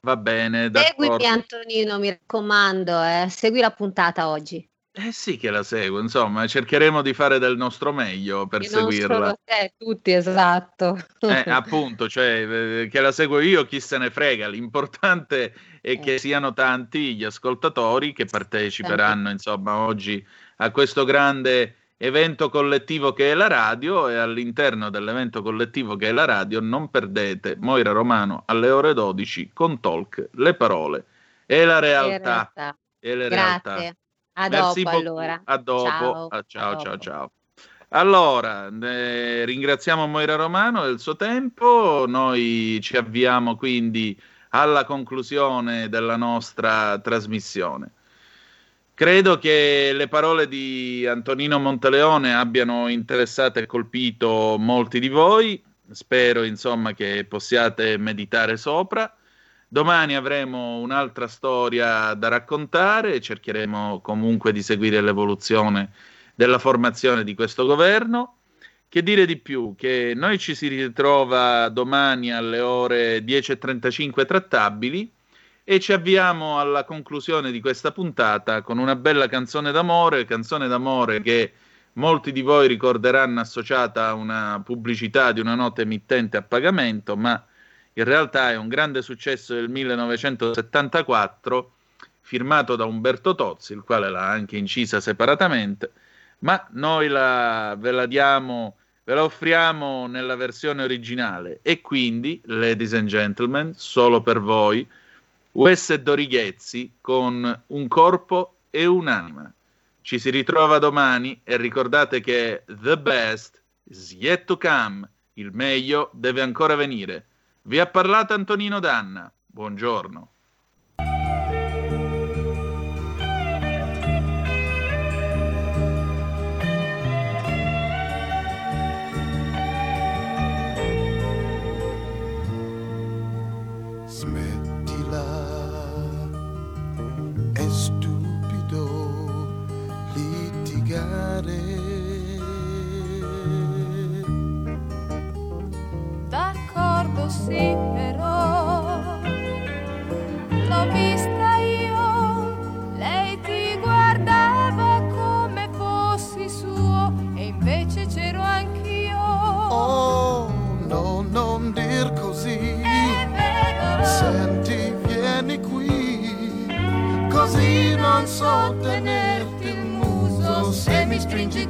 [SPEAKER 3] Va bene,
[SPEAKER 19] d'accordo. Seguimi Antonino, mi raccomando, eh. segui la puntata oggi.
[SPEAKER 3] Eh sì che la seguo, insomma, cercheremo di fare del nostro meglio per
[SPEAKER 19] e
[SPEAKER 3] seguirla.
[SPEAKER 19] Non te, tutti, esatto.
[SPEAKER 3] Eh, appunto, cioè, eh, che la seguo io, chi se ne frega. L'importante è eh. che siano tanti gli ascoltatori che parteciperanno, insomma, oggi a questo grande evento collettivo che è la radio e all'interno dell'evento collettivo che è la radio non perdete Moira Romano alle ore 12 con Talk, le parole È la realtà.
[SPEAKER 19] realtà.
[SPEAKER 3] È la
[SPEAKER 19] Grazie.
[SPEAKER 3] realtà.
[SPEAKER 19] A
[SPEAKER 3] Merci
[SPEAKER 19] dopo allora.
[SPEAKER 3] A dopo.
[SPEAKER 19] Ciao.
[SPEAKER 3] Ah, ciao,
[SPEAKER 19] dopo.
[SPEAKER 3] ciao, ciao. Allora, eh, ringraziamo Moira Romano il suo tempo. Noi ci avviamo quindi alla conclusione della nostra trasmissione. Credo che le parole di Antonino Monteleone abbiano interessato e colpito molti di voi. Spero, insomma, che possiate meditare sopra. Domani avremo un'altra storia da raccontare cercheremo comunque di seguire l'evoluzione della formazione di questo governo. Che dire di più? Che noi ci si ritrova domani alle ore 10.35 trattabili e ci avviamo alla conclusione di questa puntata con una bella canzone d'amore, canzone d'amore che molti di voi ricorderanno associata a una pubblicità di una nota emittente a pagamento, ma in realtà è un grande successo del 1974 firmato da Umberto Tozzi, il quale l'ha anche incisa separatamente, ma noi la, ve la diamo, ve la offriamo nella versione originale e quindi, ladies and gentlemen, solo per voi, Wes e Dorighezzi con un corpo e un'anima. Ci si ritrova domani e ricordate che the best is yet to come, il meglio deve ancora venire. Vi ha parlato Antonino Danna. Buongiorno.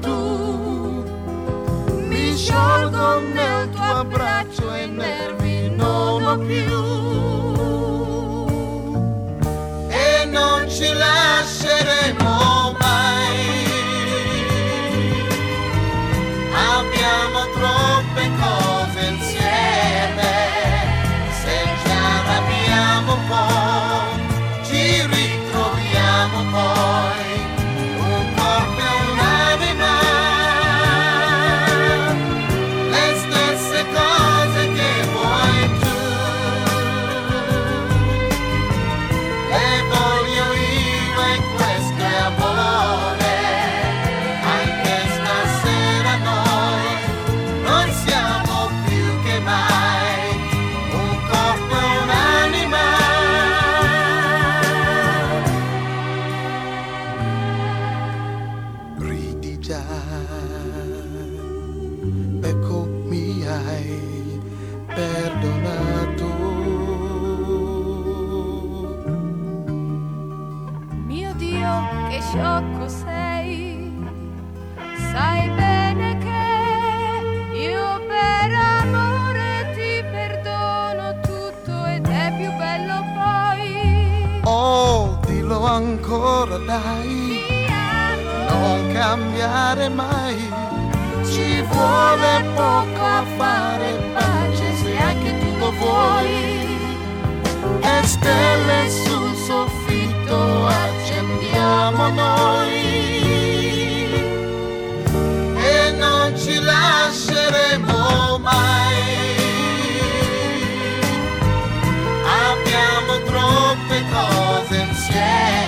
[SPEAKER 20] Tu. Mi sciolgo nel tuo abbraccio e nervi non ho più. Dai, non cambiare mai, ci vuole poco a fare pace se anche tu lo vuoi. E stelle sul soffitto accendiamo noi e non ci lasceremo mai. Abbiamo troppe cose insieme,